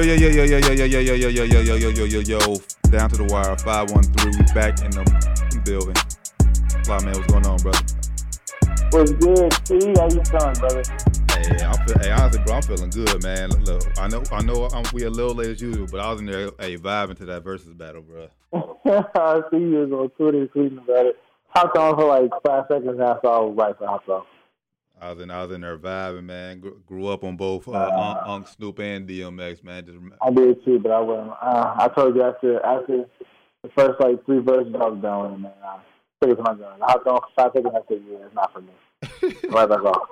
Yo, yo, yo, yo, yo, yo, yo, yo, yo, yo, yo, yo, yo, yo, yo, yo, yo. Down to the wire, 513. We back in the building. Fly man, what's going on, brother? What's good, Steve? How you feeling, brother? Hey, I'm feel, hey, honestly, bro, I'm feeling good, man. Look, I know, I know, I'm, we a little late as usual, but I was in there, hey, vibing to that Verzuz battle, bro. I see you was on Twitter tweeting about it. Hopped on for like five seconds after I was right for hopped on. I was in, I was in there vibing, man. Grew, grew up on both uh, uh, Unc, Snoop, and DMX, man. Just I did too, but I wasn't. Uh, I told you after after the first like three verses, I was done with it, man. I took it to my gun. I hopped on for five seconds. I said, "Yeah, it's not for me." right back off.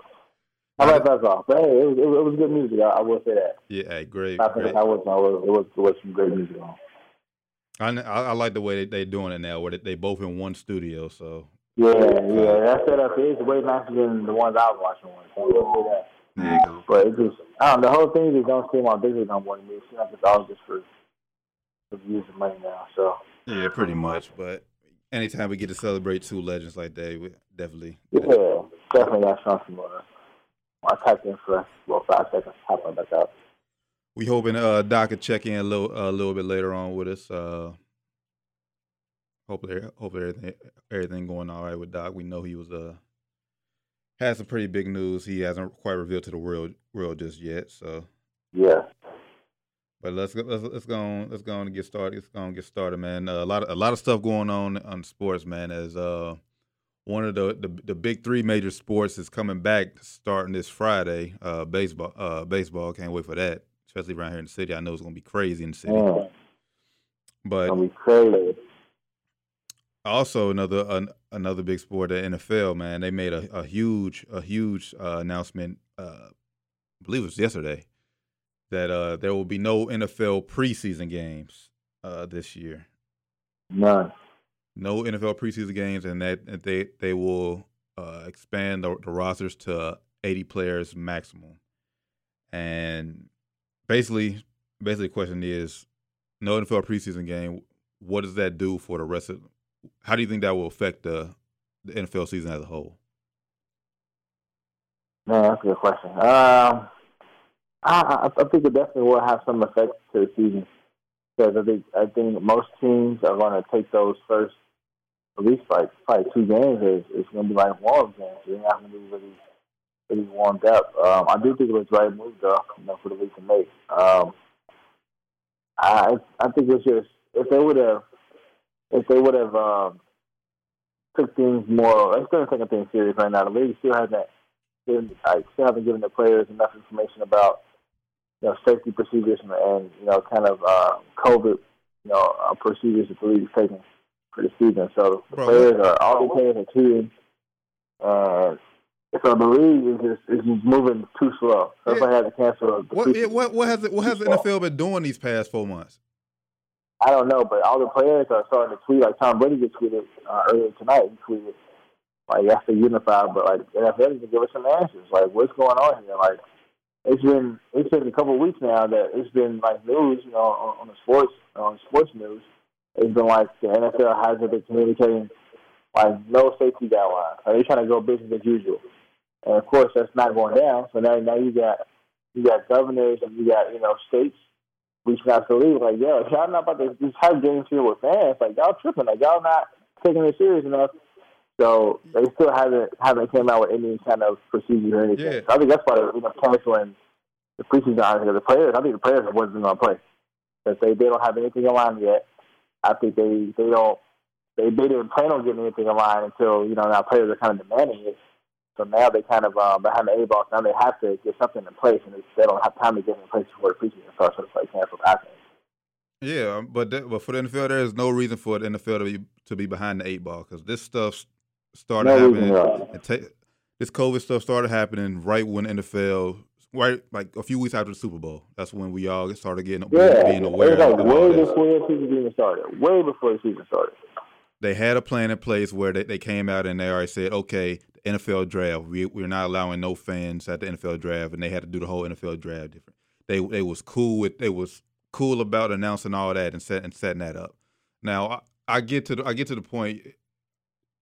I right back off. But hey, it was, it was, it was good music. I, I will say that. Yeah, hey, great. I great. think I was, I was, it was, it was some great music on. I, I, I like the way they, they doing it now, where they, they both in one studio. So Yeah, yeah, that setup is way nicer than the ones I was watching. Once. I will say that. yeah, 'cause- But it just, I don't know, the whole thing just don't seem business no more to me. It seems like it's all just for, for views and money now. So, yeah, pretty much. But anytime we get to celebrate two legends like that, we definitely. yeah, definitely got something more. I typed in for about five seconds, hop on back up. We hoping uh, Doc could check in a little a little bit later on with us. Uh, hopefully, hopefully everything everything going all right with Doc. We know he was uh had some pretty big news. He hasn't quite revealed to the world world just yet. So, Yeah. but let's go let's let's go on, let's go on and get started. Let's go on and get started, man. Uh, a lot of a lot of stuff going on on sports, man. As uh one of the, the the big three major sports is coming back starting this Friday. Uh, baseball. Uh, baseball. Can't wait for that. Especially around here in the city. I know it's gonna be crazy in the city. Man, But it's going to be crazy. Also another an, another big sport, the NFL. Man, they made a, a huge a huge uh, announcement. Uh, I believe it was yesterday that uh, there will be no NFL preseason games uh, this year. None. No NFL preseason games, and that that they they will uh, expand the, the rosters to eighty players maximum. And basically, basically, the question is, no NFL preseason game. What does that do for the rest of? How do you think that will affect the the NFL season as a whole? Man, that's a good question. Um, I, I, think it definitely will have some effect to the season because I think I think most teams are going to take those first at least like probably two games. Is it's going to be like warm games. They're not going to be really really warmed up. Um, I do think it was the right move though, you know, for the league to make. Um, I I think it's just if they would have if they would have um, took things more. They're still taking things serious right now. The league still hasn't given, like, still haven't given the players enough information about you know safety procedures and, and you know kind of uh, COVID you know uh, procedures that the league is taking for the season. So the Bro, players are all the players are tweeting. Uh, so the league is just is just moving too slow. So why I had to cancel the What yeah, what what has it, what has the NFL been doing these past four months? I don't know, but all the players are starting to tweet. Like Tom Brady just tweeted uh, earlier tonight. He tweeted like that's the unified, but like NFL needs to give us some answers. Like what's going on here? Like it's been it's been a couple of weeks now that it's been like news, you know, on, on the sports on sports news. It's been like the NFL hasn't been communicating like no safety guidelines. Like, they're trying to go business as usual, and of course that's not going down. So now now you got you got governors and you got you know states reaching out to the league like, yo, if y'all not about to just have games here with fans, like y'all tripping, like y'all not taking it serious enough. So they still haven't haven't came out with any kind of procedure or anything. Yeah. So I think that's why they're you know, canceling the preseason out here. The players, I think the players wasn't going to play because they they don't have anything in line yet. I think they they don't they they didn't plan on getting anything in line until you know now players are kind of demanding it. So now they kind of um, behind the eight ball. Now they have to get something in place, and they don't have time to get in place before the preseason starts. So it's like canceled. Yeah, but that, but for the NFL, there is no reason for the NFL to be to be behind the eight ball because this stuff started No happening. at and ta- this COVID stuff started happening right when NFL, right like a few weeks after the Super Bowl. That's when we all started getting Yeah, being it aware was like way before the season even started. Way before the season started. They had a plan in place where they, they came out and they already said, okay, the NFL draft, we we're not allowing no fans at the NFL draft, and they had to do the whole NFL draft different. They they was cool with they was cool about announcing all that and set and setting that up. Now I, I get to the, I get to the point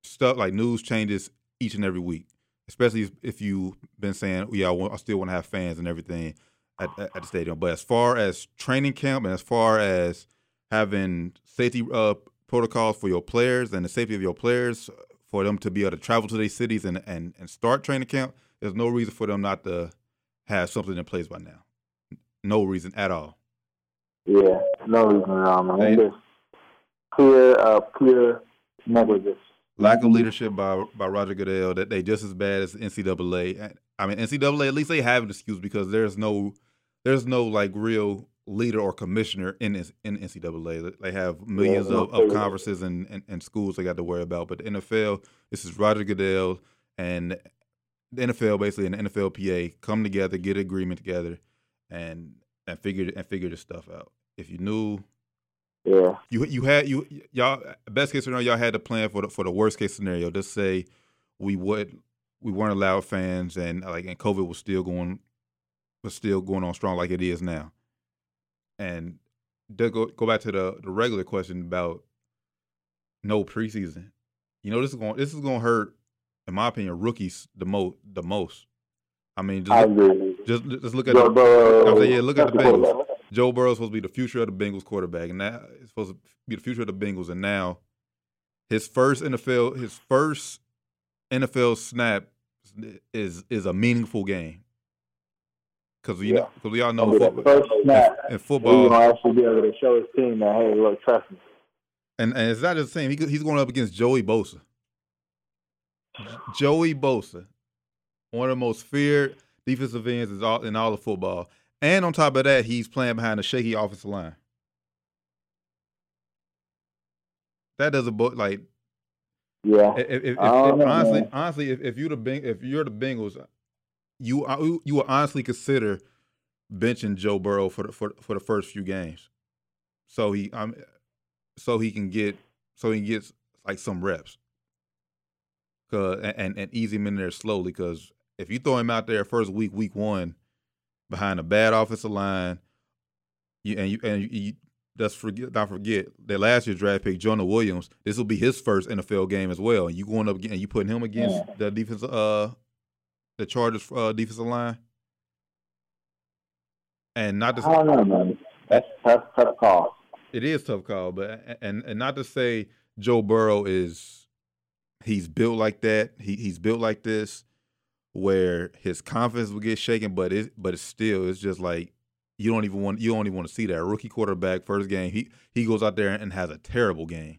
stuff like news changes each and every week, especially if- you've been saying, yeah, I, want, I still want to have fans and everything. at, at the stadium. But as far as training camp and as far as having safety uh, protocols for your players and the safety of your players for them to be able to travel to these cities and, and, and start training camp, there's no reason for them not to have something in place by now. No reason at all. Yeah, no reason at all, man. Just clear, uh, clear negligence. Lack of leadership by by Roger Goodell. That they just as bad as NCAA. I mean, NCAA at least they have an excuse because there's no there's no like real leader or commissioner in in NCAA. They have millions yeah, of, of conferences and, and, and, schools they got to worry about. But the NFL, this is Roger Goodell and the NFL basically and the NFLPA come together, get an agreement together, and and figure and figure this stuff out. If you knew, yeah, you you had you y'all best case scenario y'all had to plan for the for the worst case scenario. Just say we would we weren't allowed fans and like and COVID was still going was still going on strong like it is now. And to go go back to the the regular question about no preseason. You know this is going this is going to hurt, in my opinion, rookies the most the most. I mean, just, I look, just just look at Joe the, Burrow, yeah, look at the Bengals. Joe Burrow is supposed to be the future of the Bengals quarterback, and now it's supposed to be the future of the Bengals. And now, his first NFL, his first NFL snap is is a meaningful game because we yeah. because we all know football, first snap, in, football, he's gonna actually be able to show his team that hey, look, trust me. And and it's not just the same. He, he's going up against Joey Bosa. Joey Bosa, one of the most feared defensive ends in all, in all of football, and on top of that, he's playing behind a shaky offensive line. That doesn't like. Yeah. If, if, if, honestly, honestly, if, if you're the if you're the Bengals, you you will honestly consider benching Joe Burrow for the, for for the first few games, so he um so he can get so he gets like some reps, cause and and ease him in there slowly. Because if you throw him out there first week, week one, behind a bad offensive line, you and you and you, you just forget not forget that last year's draft pick Jonah Williams. This will be his first NFL game as well. And you going up again, and you putting him against yeah. the defense uh the Chargers uh, defensive line? And not to say, I don't know, man. That's tough, tough call. It is tough call, but and and not to say Joe Burrow is he's built like that. He he's built like this, where his confidence will get shaken, but it but it's still it's just like you don't even want you don't even want to see that rookie quarterback first game. He he goes out there and has a terrible game.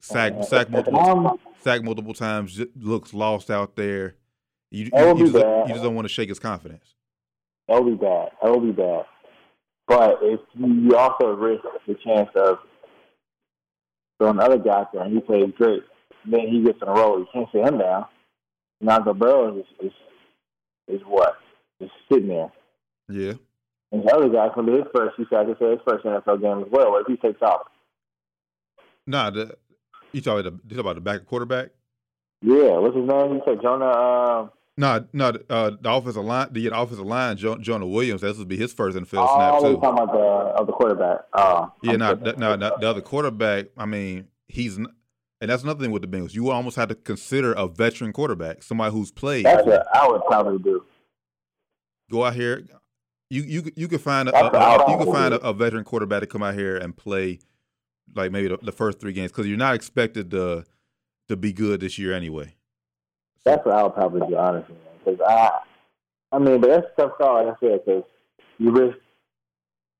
Sack uh, sack multiple sack multiple times. Looks lost out there. You, you, you, just, you just don't want to shake his confidence. That'll be bad. That'll be bad. But if you also risk the chance of throwing other guys there and he plays great, then he gets in a roll. You can't sit him down. Now the Burrow is, is is what? Just sitting there. Yeah. And the other guy's gonna be his first. Said I could say his first NFL game as well. What if he takes off? Nah, the, you talking about the, you talking about the back quarterback? Yeah, what's his name? You said Jonah. Uh, no, no, uh, the offensive line, the offensive line, Jonah Williams. This would be his first NFL oh, snap too. talking about the of the quarterback. Oh, yeah, no, no, no, the other quarterback. I mean, he's and that's another thing with the Bengals. You almost had to consider a veteran quarterback, somebody who's played. That's what I would probably do. Go out here. You you you could find a, a, a you could find a, a, veteran quarterback to come out here and play like maybe the, the first three games because you're not expected to to be good this year anyway. That's what I would probably do, honestly. Because I, I mean, but that's a tough call, like I said, because you risk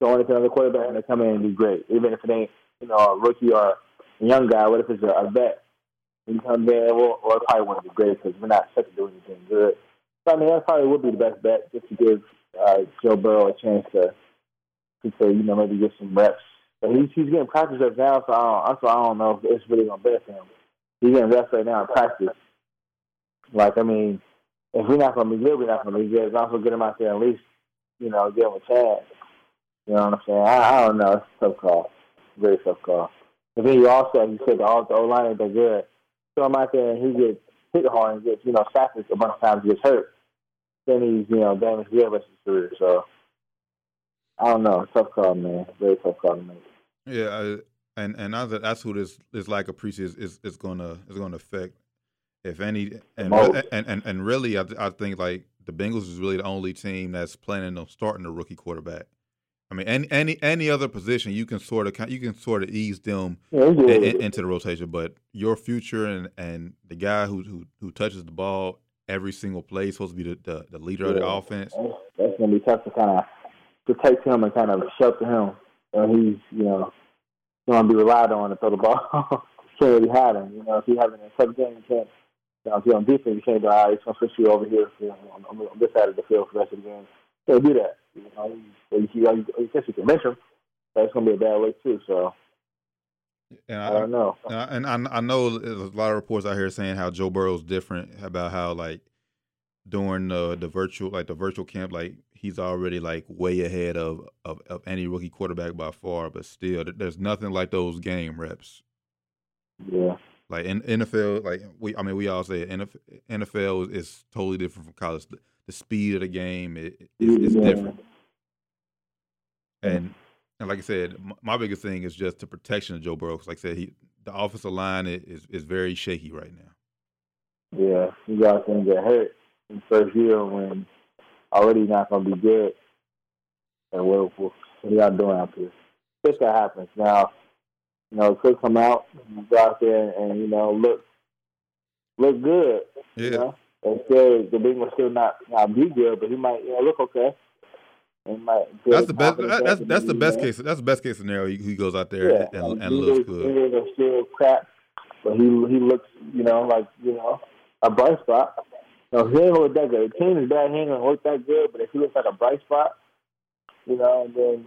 going into another quarterback and they come in and do great, even if it ain't you know a rookie or a young guy. What if it's a, a vet? You come in, well, well, it probably wouldn't be great because we're not set to do anything good. So I mean, that probably would be the best bet, just to give uh, Joe Burrow a chance to, to say, you know, maybe get some reps. But he's he's getting practice reps now, so I don't, so I don't know if it's really gonna benefit him. He's getting reps right now in practice. Like, I mean, if we're not going to be good, we're not going to be good. As long as we get him out there, at least, you know, give him a chance. You know what I'm saying? I, I don't know. It's a tough call. Very tough call. But then you also, you said all the O line ain't that good. So I'm out there and he gets hit hard and gets, you know, sacked a bunch of times, gets hurt. Then he's, you know, damaged the rest of his career. So I don't know. Tough call, man. Very tough call to make. Yeah, I, and and that's who this this lack of preseason is is, is gonna is gonna affect if any, and and, and and really, I, I think like the Bengals is really the only team that's planning on starting a rookie quarterback. I mean, any any any other position you can sort of you can sort of ease them Yeah, in, in- into the rotation, but your future and and the guy who who who touches the ball every single play is supposed to be the the, the leader of the offense. That's, gonna be tough to kind of protect him and kind of shelter him. And he's, you know, gonna be relied on to throw the ball. can't really hide him. You know, if you having a tough game, you can't. Know, if you're on defense, you can't be all right. Gonna switch you over here on, on, on this side of the field for the rest of the game. Can't do that. You know, you, you, you, you, guess you can mention him. That's gonna be a bad way too. So And I I, don't know. Uh, and I, I know a lot of reports out here saying how Joe Burrow's different about how like during the the virtual like the virtual camp like he's already like way ahead of of, of any rookie quarterback by far, but still there's nothing like those game reps. Yeah, Like in NFL, like we I mean we all say NFL, NFL is totally different from college. The, the speed of the game is, is Yeah. different, and mm. and like I said, my biggest thing is just the protection of Joe Burrow. 'cause like I said, he the offensive line is is very shaky right now. Yeah, you guys can get hurt in the first year when already not going to be good. And what, what, what y'all doing out there? If that happens. Now, you know, could come out, go out there and, you know, look look good. Yeah, You know? And still, the big one still not, not be good, but he might, you know, look okay. Might that's the best. that's that's the best case. That's the best case scenario. He, he goes out there Yeah, and, and he looks good. He was still crap, but he he looks, you know, like you know, a bright spot. You know, he ain't look that good. The team is bad. He ain't gonna look that good. But if he looks like a bright spot, you know, and then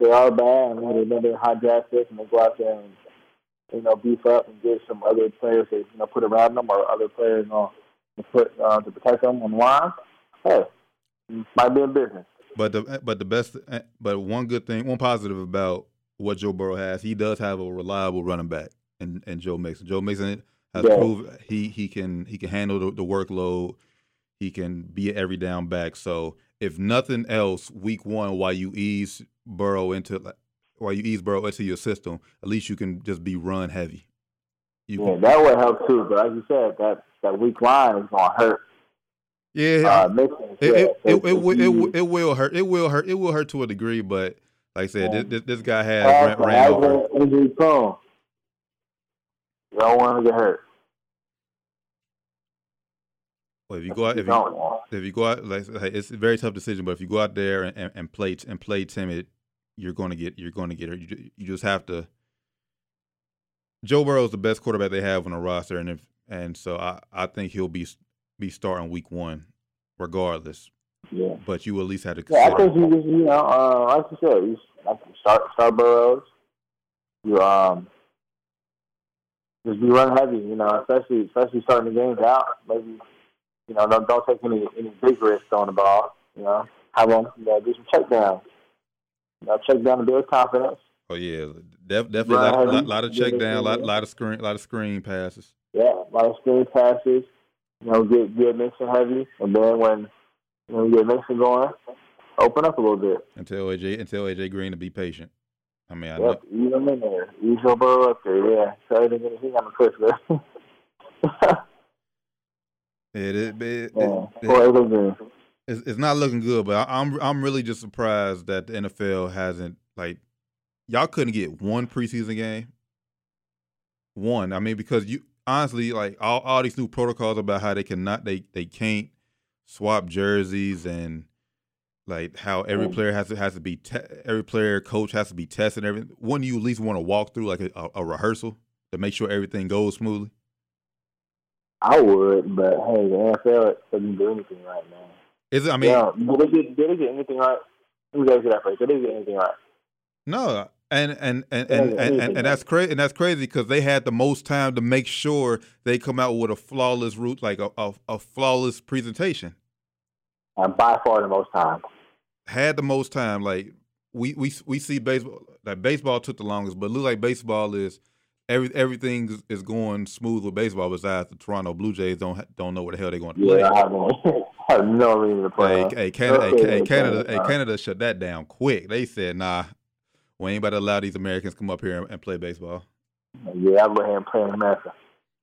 they are bad, and then another high draft picks, and they go out there and you know beef up and get some other players that you know put around them or other players you know, to put uh, to protect them on the line. Hey, might be in business. But the but the best. But one good thing, one positive about what Joe Burrow has, he does have a reliable running back, and and Joe Mixon. Joe Mixon has Yeah. proved he he can he can handle the, the workload. He can be an every down back. So if nothing else, week one, while you ease Burrow into while you ease Burrow into your system, at least you can just be run heavy. You Yeah, can, that would help too. But like you said, that that weak line is gonna hurt. yeah, Uh, It, yeah, it, it, it, will- it, it will hurt. It will hurt. It will hurt to a degree, but like I said, Yeah. this, this, this guy has As ran, ran over. Injury prone. You don't want to get hurt. Well, if you go out, if you if you go out, like it's a very tough decision. But if you go out there and, and, and play and play timid, you're going to get you're going to get hurt. You you just have to. Joe Burrow is the best quarterback they have on the roster, and if and so I, I think he'll be be starting week one, regardless. Yeah. But you at least have to Yeah, I consider. think you just you know, uh, like you said, you like start start Burrows. You um just be run heavy, you know, especially especially starting the games out. Maybe you know, don't don't take any any big risks on the ball. You know, have them you know, do some check downs. You know, check down to build confidence. Oh yeah, def, definitely a lot, lot, lot of check down, lot, lot of screen, lot of screen passes. Yeah, a lot of screen passes. You know, get get Mixon heavy, and then when you know you get Mixon going, open up a little bit. Until AJ until AJ Green to be patient. I mean, I know, Yep, ease them in there. Ease your burrow up there. Yeah, so everything he on the man. It, it, it, yeah, it- everything. it's, it's not looking good, but I, I'm I'm really just surprised that the NFL hasn't like y'all couldn't get one preseason game. One, I mean, because you honestly like all, all these new protocols about how they cannot they they can't swap jerseys and like how every Mm. player has to has to be te- every player coach has to be tested. and Everything. Wouldn't you at least want to walk through like a, a, a rehearsal to make sure everything goes smoothly? I would, but hey, the NFL doesn't do anything right now. Is it? I mean, yeah, did they get did they get anything right? Let me go to that first. Did they get anything right? No, and and and and, and, and, and that's crazy. And that's crazy because they had the most time to make sure they come out with a flawless route, like a, a, a flawless presentation. And by far the most time. Had the most time. Like we we we see baseball. Like baseball took the longest, but it look like baseball is every everything is- going smooth with baseball. Besides the Toronto Blue Jays don't don't know where the hell they're going to play. Yeah, I have, no- I have no reason to play. Hey, hey, Canada, hey, hey, Canada, hey, Canada shut that down quick. They said, "Nah, we ain't about to allow these Americans come up here and, and play baseball." Yeah, I'll go ahead and play in America.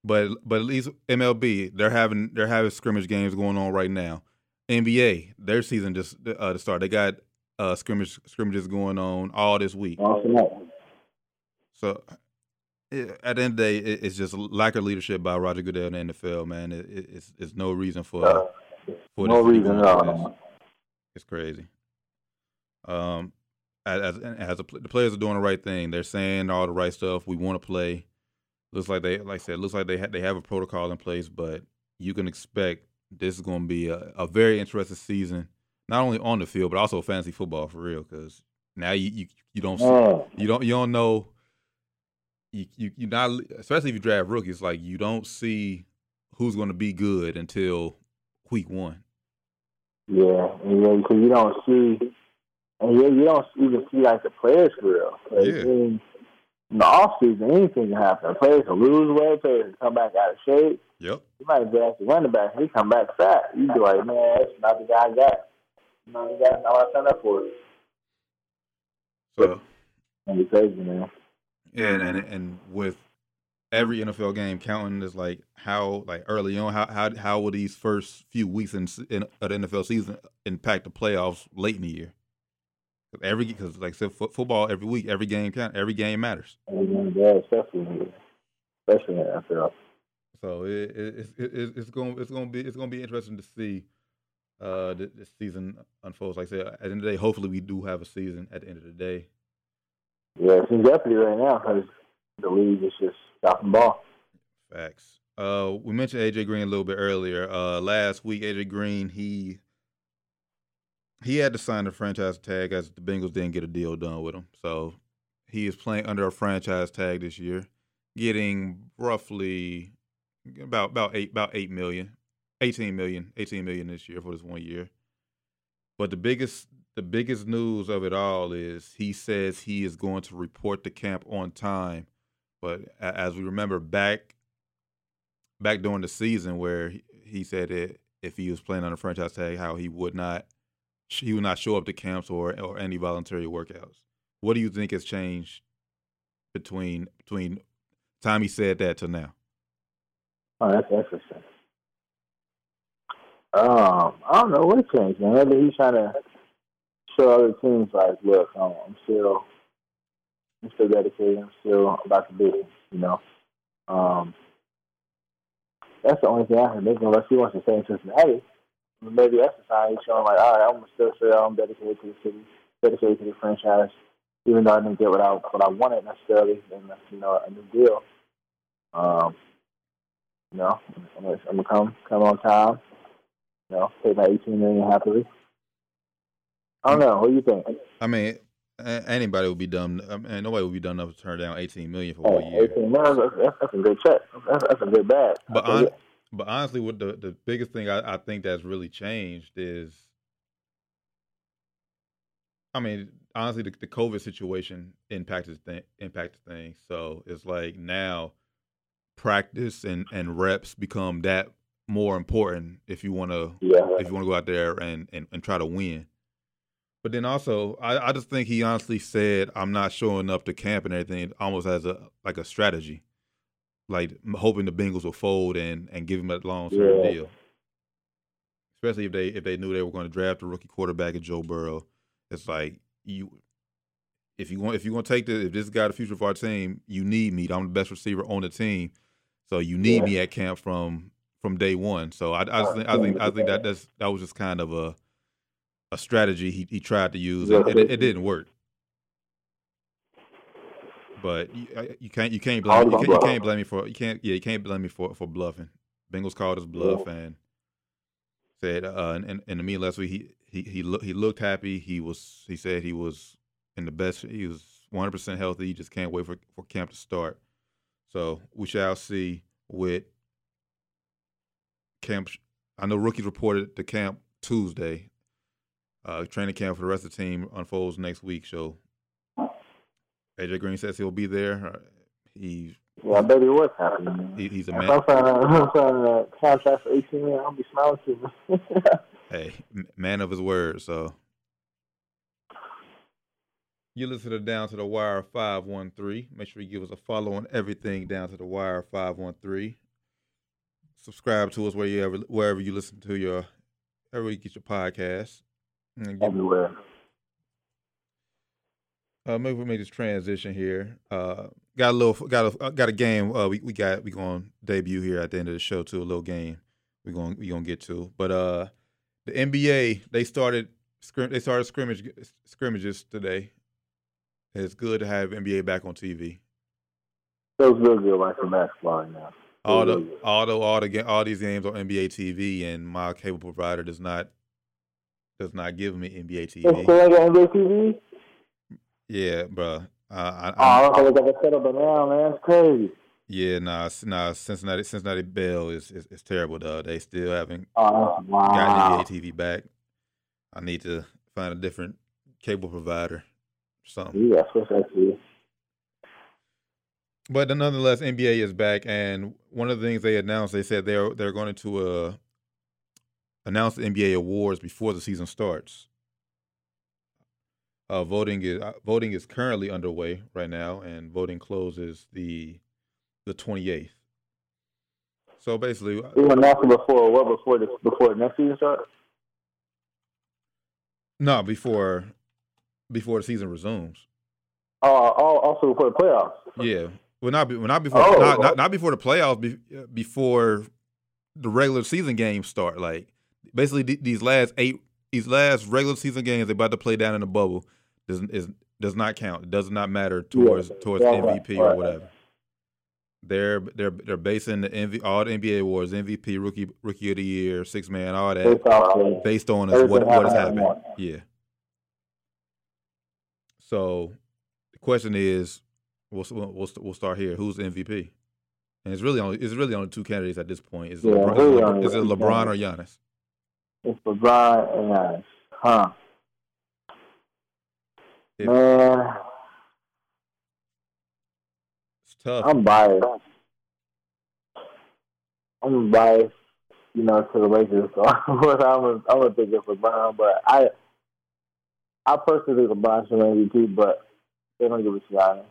But but at least MLB they're having they're having scrimmage games going on right now. NBA their season just uh, to start. They got uh, scrimmage scrimmages going on all this week. Awesome. So at the end of the day, it's just lack of leadership by Roger Goodell in the NFL. Man, it's it's no reason for uh, for no reason at all. It's crazy. Um, as as a, the players are doing the right thing. They're saying all the right stuff. We want to play. Looks like they, like I said, looks like they ha- they have a protocol in place, but you can expect this is going to be a, a very interesting season, not only on the field but also fantasy football for real. Because now you, you you don't see, you don't you don't know you you you not especially if you draft rookies like you don't see who's going to be good until week one. Yeah, yeah, because you don't see, and yeah, you don't even see like the players for real. Yeah. In, in the off season, anything can happen. Players can lose weight, players can come back out of shape. Yep. You might draft the running back, he come back fat. You be like, man, that's not the guy I got. Not the guy I signed up for. It. So. Be crazy, man. Yeah, and and with every NFL game counting is like how like early on how how how will these first few weeks in, in of the NFL season impact the playoffs late in the year? Every because like I said, f- football every week, every game count, every game matters. Every game, yeah, especially especially in NFL. So it, it, it, it's going it's going to be it's going to be interesting to see uh this, this season unfolds. Like I said, at the end of the day, hopefully we do have a season at the end of the day. Yeah, it's in jeopardy right now because the league is just stopping ball. Facts. Uh, we mentioned AJ Green a little bit earlier. Uh, last week, AJ Green he he had to sign a franchise tag as the Bengals didn't get a deal done with him. So he is playing under a franchise tag this year, getting roughly about about eight about eight million, 18 million, 18 million this year for this one year. But the biggest the biggest news of it all is he says he is going to report to camp on time. But as we remember back back during the season where he said that if he was playing on a franchise tag, how he would not he would not show up to camps or or any voluntary workouts. What do you think has changed between between time he said that to now? Oh, that's interesting. Um, I don't know what changed, man. Maybe he's trying to show other teams like, look, um, I'm still, I'm still dedicated. I'm still about to do. You know, um, that's the only thing I can think of. Unless he wants to stay in Cincinnati, maybe that's the sign he's showing. Like, all right, I'm still say I'm dedicated to the city, dedicated to the franchise, even though I didn't get what I what I wanted necessarily, and you know, a new deal. Um, you know, I'm gonna, I'm gonna come come on time. You know, pay my 18 million happily. I don't know. What do you think? I mean, anybody would be dumb. I mean, nobody would be dumb enough to turn down eighteen million for one oh, year. Eighteen million, that's, that's a good check. That's, that's a good bag. But on, but honestly, what the the biggest thing I, I think that's really changed is, I mean, honestly, the, the COVID situation impacted th- impacted things. So it's like now, practice and and reps become that more important if you want to yeah. if you want to go out there and, and and try to win. But then also, I, I just think he honestly said, "I'm not showing up to camp and everything," almost as a like a strategy, like hoping the Bengals will fold and and give him a long term Yeah. deal. Especially if they if they knew they were going to draft a rookie quarterback at Joe Burrow, it's like you. If you want, if you want to take the, if this guy the future of our team, you need me. I'm the best receiver on the team, so you need Yeah. me at camp from from day one. So I, I just think, I think, I think that that's that was just kind of a a strategy he, he tried to use, and it, it didn't work. But you, you can't you can't blame you can't, you can't blame me for you can't yeah you can't blame me for for bluffing. Bengals called his bluff and said uh in, in the meeting last week he he he, look, he looked happy. He was he said he was in the best. He was 100 percent healthy. He just can't wait for for camp to start. So we shall see with camp. I know rookies reported to camp Tuesday. Uh, training camp for the rest of the team unfolds next week. So AJ Green says he'll be there. Uh, He, Yeah, I bet it was happening. he he's a If man. A, I'm signing a contract for 18 million, I'll be smiling too. Hey, man of his word. So you listen to Down to the Wire five one three. Make sure you give us a follow on everything Down to the Wire five one three. subscribe to us where you ever, wherever you listen to your, wherever you get your podcast. And give, everywhere. uh, maybe we make this transition here. Uh, got a little, got a, uh, got a game. Uh, we we got we gonna debut here at the end of the show too. A little game we gonna we gonna get to. But uh, the NBA they started scrim they started scrimmage scrimmages today. It's good to have NBA back on TV. Feels real good watching basketball right now. All the good. although all the all these games on NBA TV and my cable provider does not does not give me NBA It's TV. still on NBA TV? Yeah, bruh. Uh, I, Oh, I, I don't I got set up now, man. It's crazy. yeah, nah, nah. Cincinnati Cincinnati Bell is, is is terrible, though. They still haven't Oh, wow. got NBA TV back. I need to find a different cable provider, or something. Yeah, switch that to you. But nonetheless, NBA is back, and one of the things they announced, they said they're they're going to uh, announce the NBA awards before the season starts. Uh, voting is uh, voting is currently underway right now, and voting closes the the twenty eighth. So basically, uh, We after before what before this before the next season starts? no, before before the season resumes. Oh, oh, also before the playoffs. Yeah, well, not be, well, not before Oh. not, not not before the playoffs, be, uh, before the regular season games start. Like basically, th- these last eight, these last regular season games they're about to play down in the bubble does is does not count. It does not matter towards towards Yeah, right, MVP or right. whatever. They're they're they're basing the MV, all the NBA awards, MVP, rookie rookie of the year, six man, all that Based based on what what has happened happened. Yeah. So the question is, we'll we'll we'll start here. Who's MVP? And it's really only it's really only two candidates at this point. Is, Yeah, LeBron, really it LeBron, is it LeBron or Giannis? It's LeBron and Giannis. Huh. If- Man, It's tough. I'm biased. I'm biased, you know, to the Lakers. So I'm gonna I'm gonna think it's LeBron, but I I personally think LeBron should win MVP, but they don't give it to Giannis.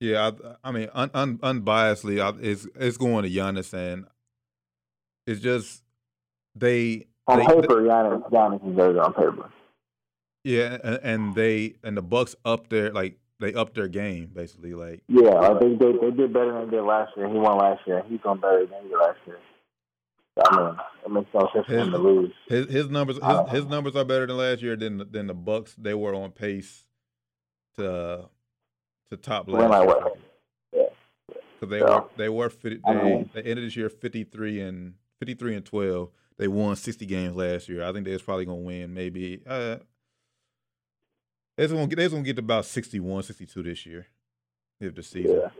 Yeah, I, I mean, un, un, unbiasedly, I, it's it's going to Giannis, and it's just they On they, paper, Giannis Giannis is better on paper. yeah, and, and they and the Bucks up their like they up their game basically. Like Yeah, like they, they they did better than they did last year. He won last year. He's done better than he did last year. I mean, it makes no sense for him to lose. his his numbers his, Uh, his numbers are better than last year than the- than the Bucks. They were on pace to to top last like year. Yeah. Because they Yeah. were they were 50, I they mean- they ended this year fifty three and fifty three and twelve. They won sixty games last year. I think they're probably gonna win maybe. Uh, they're gonna get they're gonna get to about 61, 62 this year if the season Yeah.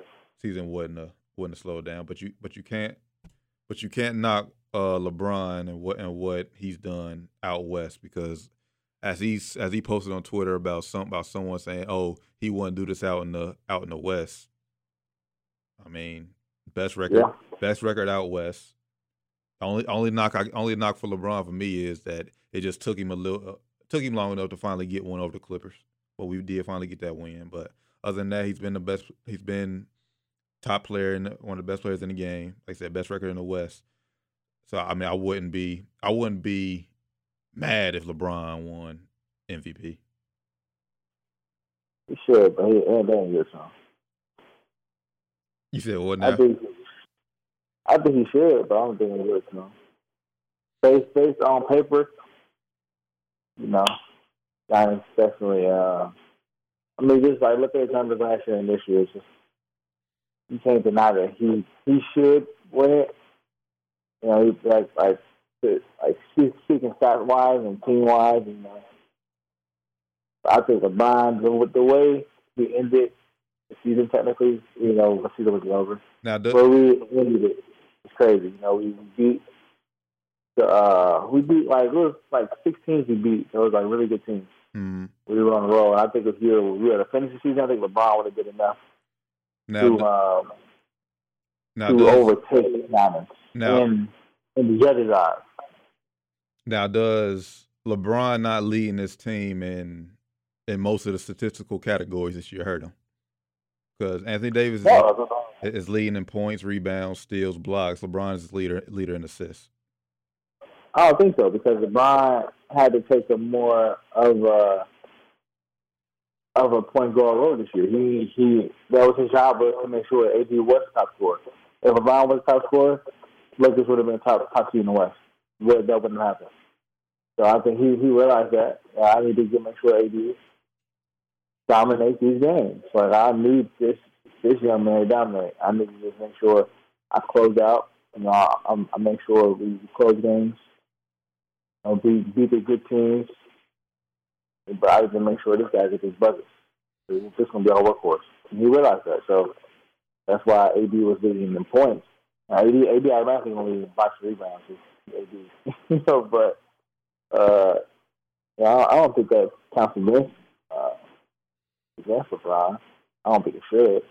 season wasn't a wasn't a slow down. But you but you can't but you can't knock uh, LeBron and what and what he's done out west because as he's as he posted on Twitter about some about someone saying, "Oh, he wouldn't do this out in the out in the west." I mean, best record Yeah. best record out west. Only only knock I only knock for LeBron for me is that it just took him a little uh, took him long enough to finally get one over the Clippers. But we did finally get that win. But other than that, he's been the best. He's been top player and one of the best players in the game. Like I said, best record in the West. So I mean, I wouldn't be I wouldn't be mad if LeBron won MVP. He should, but he ain't done good so. You said what I now? think I think he should, but I don't think he would so. Based based on paper, you know, Giannis definitely uh I mean just like look at his numbers last year and this year, it's just you can't deny that he he should win it. You know, he like like like speaking stat wise and team wise and uh, I think LeBron with the way he ended the season technically, you know, the season was over. Now, do, But we ended it. It's crazy. You know, we beat the uh we beat like it was like six teams we beat. So it was like really good teams. hmm, We were on the roll. I think if we were, we were to finish the season, I think LeBron would have been enough now, to um now, to does, overtake Giannis now, in in the judges' eyes. now, does LeBron not leading his team in in most of the statistical categories this year hurt him? Because Anthony Davis is No, is leading in points, rebounds, steals, blocks. LeBron is leader leader in assists. I don't think so because LeBron had to take a more of a of a point guard role this year. He he that was his job was to make sure AD was top scorer. If LeBron was top scorer, Lakers would have been top top two in the West. That wouldn't happen. So I think he he realized that I need to make sure AD dominate these games. Like I need this this young man dominate. I need to just make sure I close out. You know, I, I make sure we close games. You know, beat beat the good teams. But I to make sure this guy gets his buckets. This is gonna be our workhorse. And he realized that. So that's why AD was leading in points. Now, AD, AD automatically gonna lead box rebounds. AD, you know, but uh, yeah, I don't think that counts against uh, against LeBron. I don't think it should.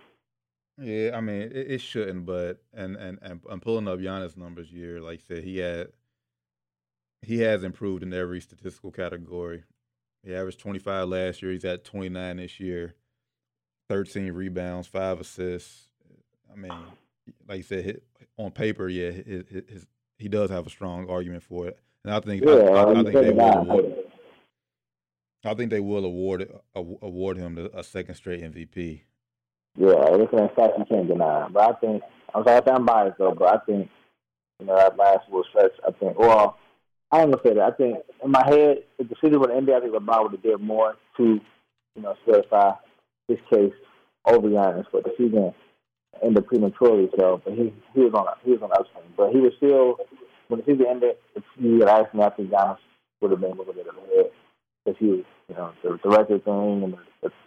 Yeah, I mean it, it shouldn't, but and and and I'm pulling up Giannis numbers here. Like I said, he had he has improved in every statistical category. He averaged 25 last year. He's at 29 this year. 13 rebounds, five assists. I mean, like you said, on paper, yeah, his, his, he does have a strong argument for it, and I think yeah, I, I, I think they will award. I think they will award award him a second straight MVP. Yeah, looking at stats, you can't deny. But I think I'm sorry, I'm biased though, but I think you know that last little stretch. I think well, I don't know say that. I think in my head, if the city would end, I think LeBron would have did more to you know solidify his case over Giannis, but the season ended prematurely. So, but he he was on a, he was on upswing, but he was still when the season ended. If he had asked me, I think Giannis would have been a little bit ahead because he was you know the, the record thing and the,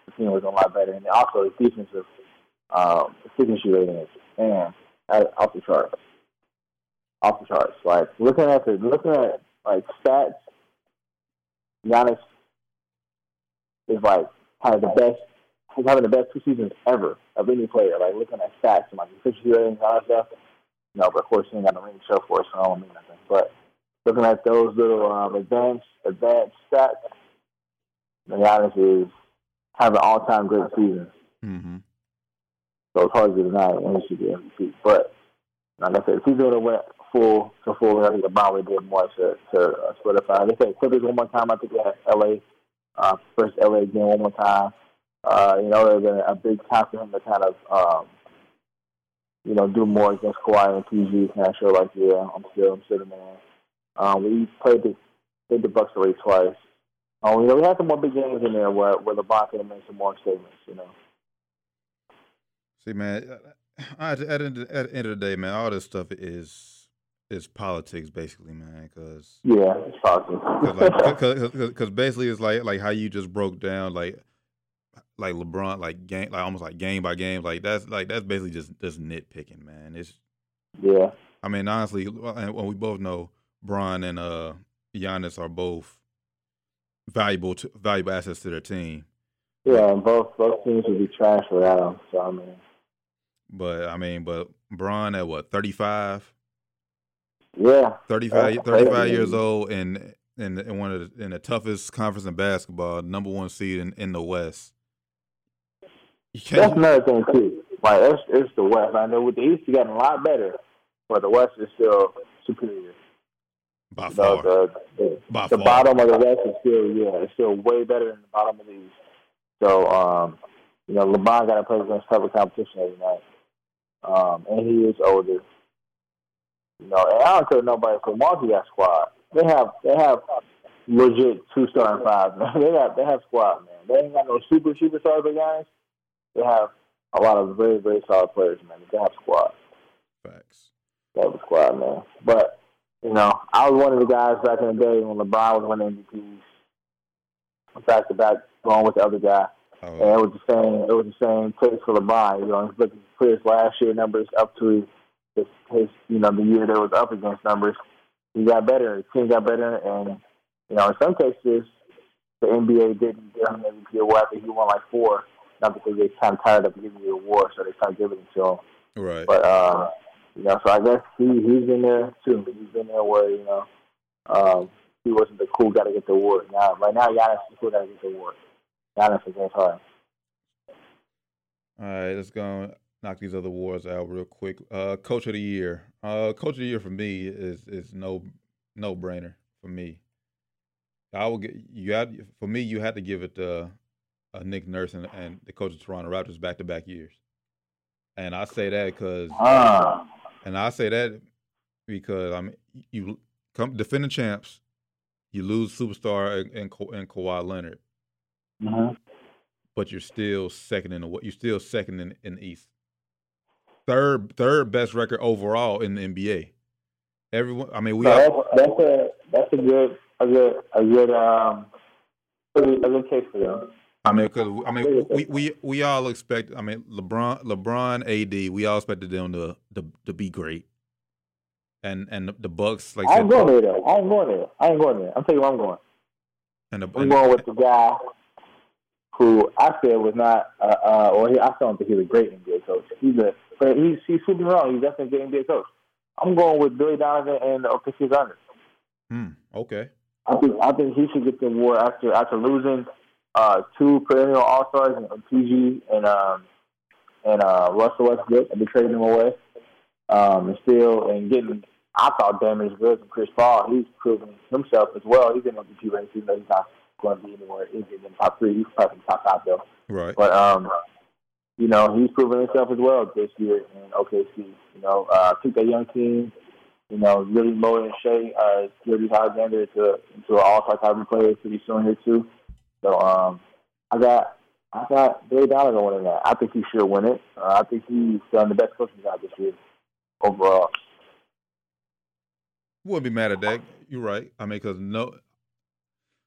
the team was a lot better, and also his defensive um, efficiency rating is man off the charts, off the charts. Like looking at the looking at like stats, Giannis is like kind of the best he's having the best two seasons ever of any player. Like looking at stats and like efficiency ratings and all that stuff. No, but of course he ain't got the ring show for us, so I don't mean nothing. But looking at those little um, advanced advanced stats, Giannis is having an all time great season. Mm-hmm. So it's hard to deny when he should be MVP. But like I said, if he's going to win full to full, I think the would do more to to uh, solidify. They said Clippers one more time. I think they had LA uh, first LA game one more time. Uh, you know, there's a, a big time for him to kind of, um, you know, do more against Kawhi and PG. Kind of show like, yeah, I'm still, I'm still the man. Um, we played the played the Bucks away twice. Um, you know, we had some more big games in there where where LeBron could have made some more statements. You know. See, man, at, at, at the end of the day, man, all this stuff is is politics, basically, man. Cause yeah, it's politics. Because like, basically, it's like like how you just broke down, like like LeBron, like game, like almost like game by game. Like that's like that's basically just just nitpicking, man. It's yeah. I mean, honestly, and we both know Bron and uh Giannis are both valuable to, valuable assets to their team. Yeah, and both both teams would be trash without them. So I mean, but I mean, but Bron at what thirty five? Yeah, 35, 35 years old, and in, in one of the, in the toughest conference in basketball, number one seed in, in the West. That's another thing too. Like it's, it's the West. I know with the East, you gotten a lot better, but the West is still superior. By far. the, the, By the far. bottom of the West is still yeah, it's still way better than the bottom of the East. So um, you know, LeBron got to play against tougher competition every night, um, and he is older. You know, and I don't tell nobody. So Milwaukee got squad. They have they have legit two star and five man. They have they have squad man. They ain't got no super superstars guys they have a lot of very, very solid players, man. They have squad. Facts. They have a squad, man. But, you know, I was one of the guys back in the day when LeBron was winning MVPs, back to back, going with the other guy. Oh. And it was the same. It was the same case for LeBron. You know, looking for his last year numbers up to his, his, you know, the year that was up against numbers. He got better. His team got better, and you know, in some cases, the NBA didn't give him MVP award after he won like four not because they kind of tired of giving you award, so they start giving it to him. Right. But uh, you know, so I guess he he's in there too. He's in there where you know um, he wasn't the cool guy to get the award. Now, right now, Giannis is the cool guy to get the award. Giannis is Harden. All right, let's go. knock these other awards out real quick. Uh, Coach of the Year. Uh, Coach of the Year for me is is no no brainer for me. I will get you had for me. You had to give it to uh, Nick Nurse and, and the coach of Toronto Raptors back to back years. And I say that because, Ah, and I say that because I mean, you come defending champs, you lose superstar and and, Ka- and Kawhi Leonard, mhm. but you're still second in the you're still second in, in the East. Third third best record overall in the NBA. Everyone, I mean, we So all, that's, that's a that's a good a good a good um a good case for them. I mean, because I mean, we, we we all expect. I mean, LeBron, LeBron, AD. We all expected them to to, to be great, and and the, the Bucks, like I ain't going there though. I ain't going there. I ain't going there. I'm telling you where I'm going. and the, I'm and, going with the guy who I said was not, uh, uh, or he, I don't think he's a great NBA coach. He's a, but he's he's super wrong. He's definitely a good NBA coach. I'm going with Billy Donovan and the OKC Thunder. hmm, okay, I think I think he should get the award after after losing uh, two perennial All Stars and PG and um, and uh, Russell Westbrook and they traded him away. Um, and still and getting I thought damaged goods from Chris Paul. He's proven himself as well. He's in the MVP race, even though he's not going to be anywhere. He's in the top three. He's probably top five though. right, But um, you know, he's proven himself as well this year in OKC. You know, uh, took that young team, you know, really molding Shai, uh, Gilbert Alexander into into an all-star type of player pretty soon here too. So um, I got I got Billy Donovan winning that. I think he should win it. Uh, I think he's done the best coaching job this year overall. wouldn't be mad at that. You're right. I mean, because no,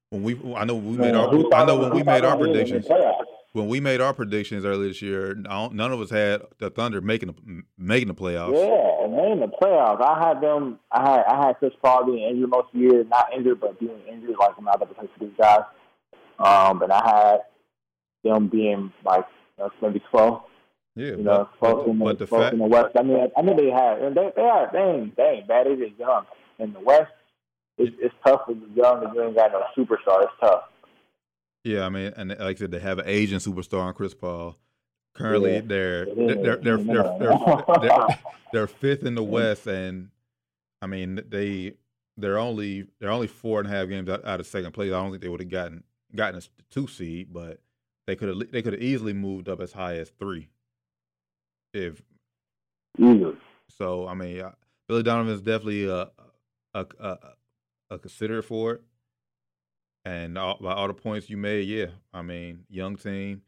when we, I know we made our, I know when we made our in the predictions, when we made our predictions earlier this year, none of us had the Thunder making the making the playoffs. Yeah, and they in the playoffs. I had them. I had I had Chris Paul being injured most of the year, not injured, but being injured, like I'm not about to play for these guys. Um, and I had them being like you know, maybe twelve. Yeah, You know, but, twelve in but, the, the 12th fact, in the West. I mean, I mean they had, and they they are they ain't they ain't bad. They just young. In the West, it's it's tough when you're young and you ain't got no superstar. It's tough. Yeah, I mean, and like I said, they have an Asian superstar in Chris Paul. Currently, Yeah. they're, they're, they're, they're, they're, they're, they're, they're fifth in the West, and I mean, they they're only they're only four and a half games out, out of second place. I don't think they would have gotten gotten a two seed, but they could have they could have easily moved up as high as three. If Easily. so, I mean, Billy Donovan is definitely a a a, a consider for it. And all, by all the points you made, yeah, I mean, young team,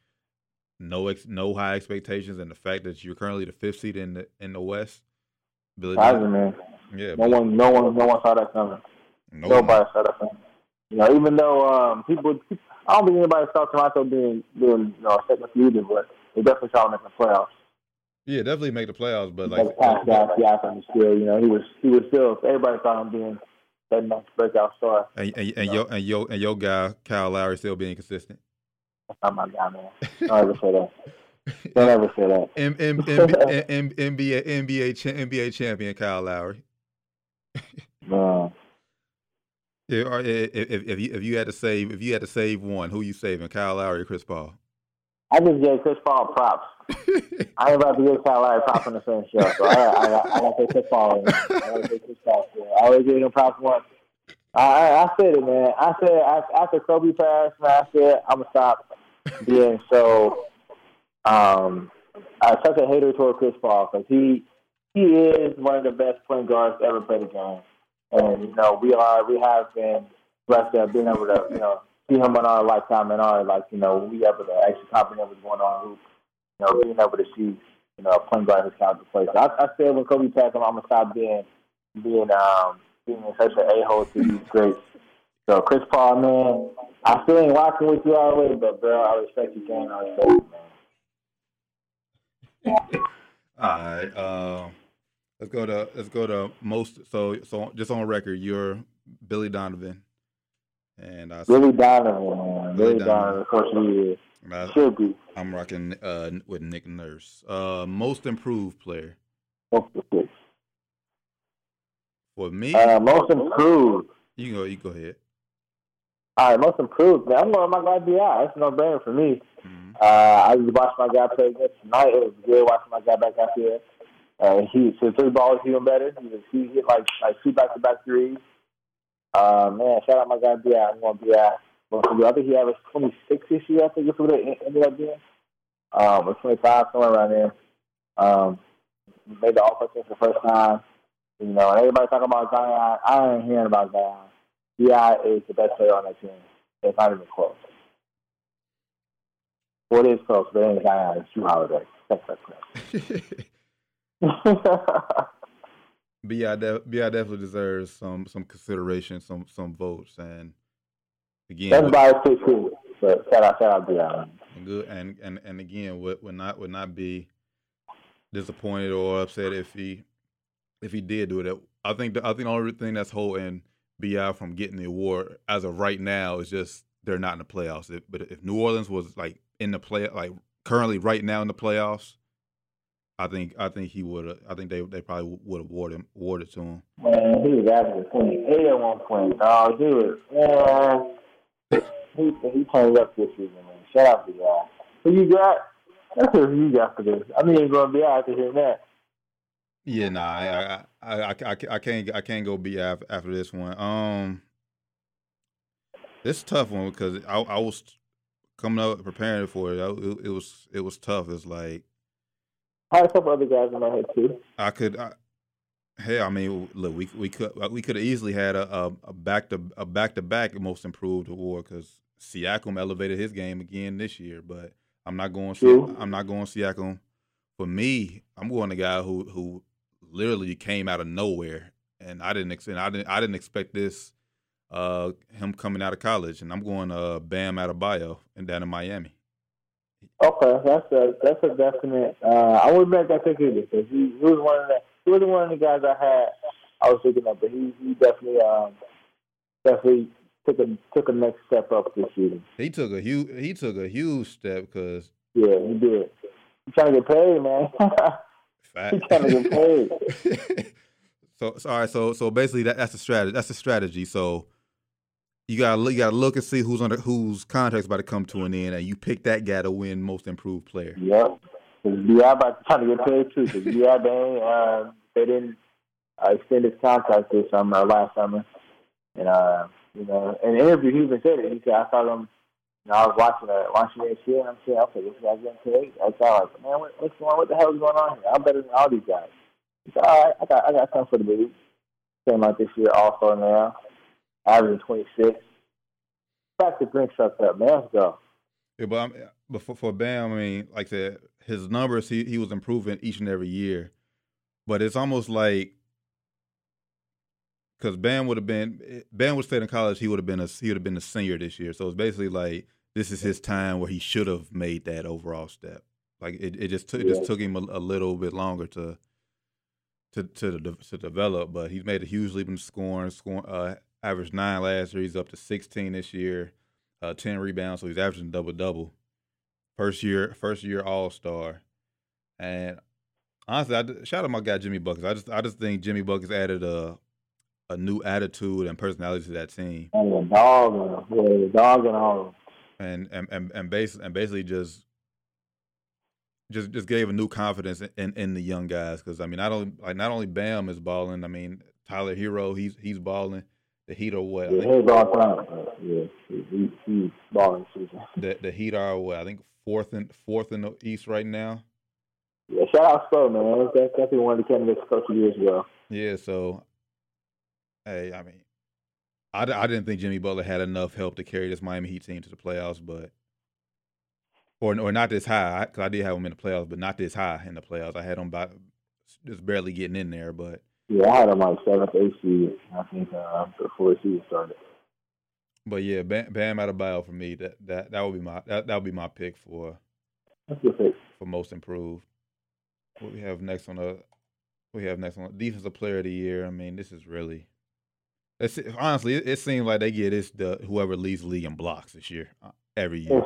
no ex, no high expectations, and the fact that you're currently the fifth seed in the in the West, Billy Donovan, man. yeah, No one, no one, no one saw that coming. no, Nobody saw that coming. You know, even though um, people, I don't think anybody saw Toronto being doing you know a second season, but they definitely saw them in the playoffs. yeah, definitely make the playoffs, but Like like, past guys, Siakam still, you know, he was he was still. Everybody saw him being that next breakout star. and and, and your and your and your guy Kyle Lowry still being consistent. That's not my guy, man. Don't ever say that. Don't ever say that. M- M- M- M- NBA NBA cha- NBA champion Kyle Lowry. Man. Yeah, if, if you if you had to save if you had to save one, who you saving? Kyle Lowry or Chris Paul? I just gave Chris Paul props. I ain't about to give Kyle Lowry props on the same show, so I, I, I, I got to say Chris Paul. I got Chris Paul. So I always give him props once. I, I, I said it, man. I said after- after Kobe passed, man, I said I'm gonna stop being so um uh, such a hater toward Chris Paul because he he is one of the best point guards ever played the game, and you know we are we have been blessed to have been able to you know see him in our lifetime and our like you know we able to actually comprehend what's going on. Hoop, you know, being able to see you know a point guard his caliber play. So I, I said when Kobe passed him, I'm gonna stop being being um being such an a hole to these greats. So Chris Paul, man, I still ain't rocking with you all the way, but bro, I respect your game. I respect you, man. All right. Um, let's go to let's go to most. So so just on record, you're Billy Donovan, and I, Billy Donovan. Billy Billy Donovan, of course he is. I Should be. I'm rocking uh, with Nick Nurse. Uh, most improved player Most improved. for me. Uh, most improved. you go. You go ahead. All right, most improved. Man, I'm going with my guy Bi. That's no brainer for me. Mm-hmm. Uh, I just watched my guy play against tonight. It was good watching my guy back out there. Uh, he so three balls even better. He was he hit like like two back to back threes. Uh, man, shout out my guy Bi. I'm going Bi. I think he averaged 26 this year. I think it's what it ended up being. Um, or 25 somewhere around there. Um, made the All for the first time. You know, everybody talking about Zion. I ain't hearing about Zion. Bi is the best player on that team. It's not even close. Well, it is close, but it ain't Zion. It's Jrue Holiday. That's that Bi, de- Bi definitely deserves some some consideration, some some votes, and again, that's bias too. But shout out, shout out Bi. And good, and and and again, would would not would not be disappointed or upset if he if he did do it. I think the, I think the only thing that's holding Bi from getting the award as of right now is just they're not in the playoffs. If, but if New Orleans was like in the play, like currently right now in the playoffs, I think I think he would. I think they they probably would have awarded awarded to him. Man, he was averaging twenty eight at one point. Oh, dude, man, he he turned up this season, man. Shout out to y'all. Who you got? That's what you got for this. I mean, gonna be out to hear that. Yeah, nah, I, I, I, I, I can't, I can't go be after, after this one. Um, this tough one because I, I was coming up preparing for it. I, it. it. was, it was tough. It's like I had a couple other guys in my head too. I could, I, hey, I mean, look, we we could we could have easily had a, a, a back to a back to back most improved award because Siakam elevated his game again this year, but I'm not going. True. I'm not going Siakam. For me, I'm going the guy who who literally came out of nowhere, and I didn't expect. I didn't. I didn't expect this. Uh, him coming out of college, and I'm going uh Bam Adebayo and down in Miami. Okay, that's a that's a definite. Uh, I wouldn't make that pick either because he, he was one of the he was one of the guys I had. I was thinking of, but he he definitely um definitely took a took a next step up this season. He took a huge he took a huge step because yeah, he did. He's trying to get paid, man. He's trying to get paid. so, so all right, so so basically that, that's the strategy. That's the strategy. So you gotta you gotta look and see who's under whose contract's about to come to an end, and you pick that guy to win most improved player. Yep. Bi about trying to get paid too. Because Bi they uh, they didn't uh, extend his contract this summer, last summer, and uh, you know, in the interview, he even said it. He said, I saw him, you know, I was watching uh, watching this shit, and I'm saying, okay, this guy's getting paid. I saw, like, man, what, what's going on? What the hell is going on here? I'm better than all these guys. He said, all right, I got, I got something for the league. Came out this year, also now, averaging 26. Back to drink truck up, man. Let's go. Yeah, but, I'm, but for, for Bam, I mean, like I said, his numbers, he, he was improving each and every year. But it's almost like because Bam would have been Bam would stayed in college. He would have been a he would have been a senior this year. So it's basically like this is his time where he should have made that overall step. Like it, it just took it just took him a, a, little bit longer to to to to develop, but he's made a huge leap in scoring. Scoring uh, averaged nine last year. He's up to sixteen this year. Uh, ten rebounds, so he's averaging double double. First year, first year All Star, and honestly, I shout out my guy Jimmy Buckets. I just I just think Jimmy Buckets added a a new attitude and personality to that team. And the dog, yeah, the dog and all. And and and and basically and basically just just just gave a new confidence in in the young guys because I mean not only like not only Bam is balling. I mean Tyler Herro he's he's balling. The Heat are what? Yeah, he's balling. Yeah, he, he's balling season. The the Heat are what? I think fourth in fourth in the East right now. Yeah, shout out Spo, man. That's definitely one of the candidates coach of the year as well. Yeah, so hey, I mean, I, I didn't think Jimmy Butler had enough help to carry this Miami Heat team to the playoffs, but or or not this high because I did have them in the playoffs, but not this high in the playoffs. I had them by just barely getting in there, but yeah, I had them like seventh, eighth seed. I think uh, before the season started. But yeah, Bam, Bam Adebayo for me that that that would be my that that would be my pick for pick. for most improved. What we have next on the we have next on defensive player of the year. I mean, this is really it's, honestly, it, it, seems like they get this the whoever leads the league in blocks this year uh, every year.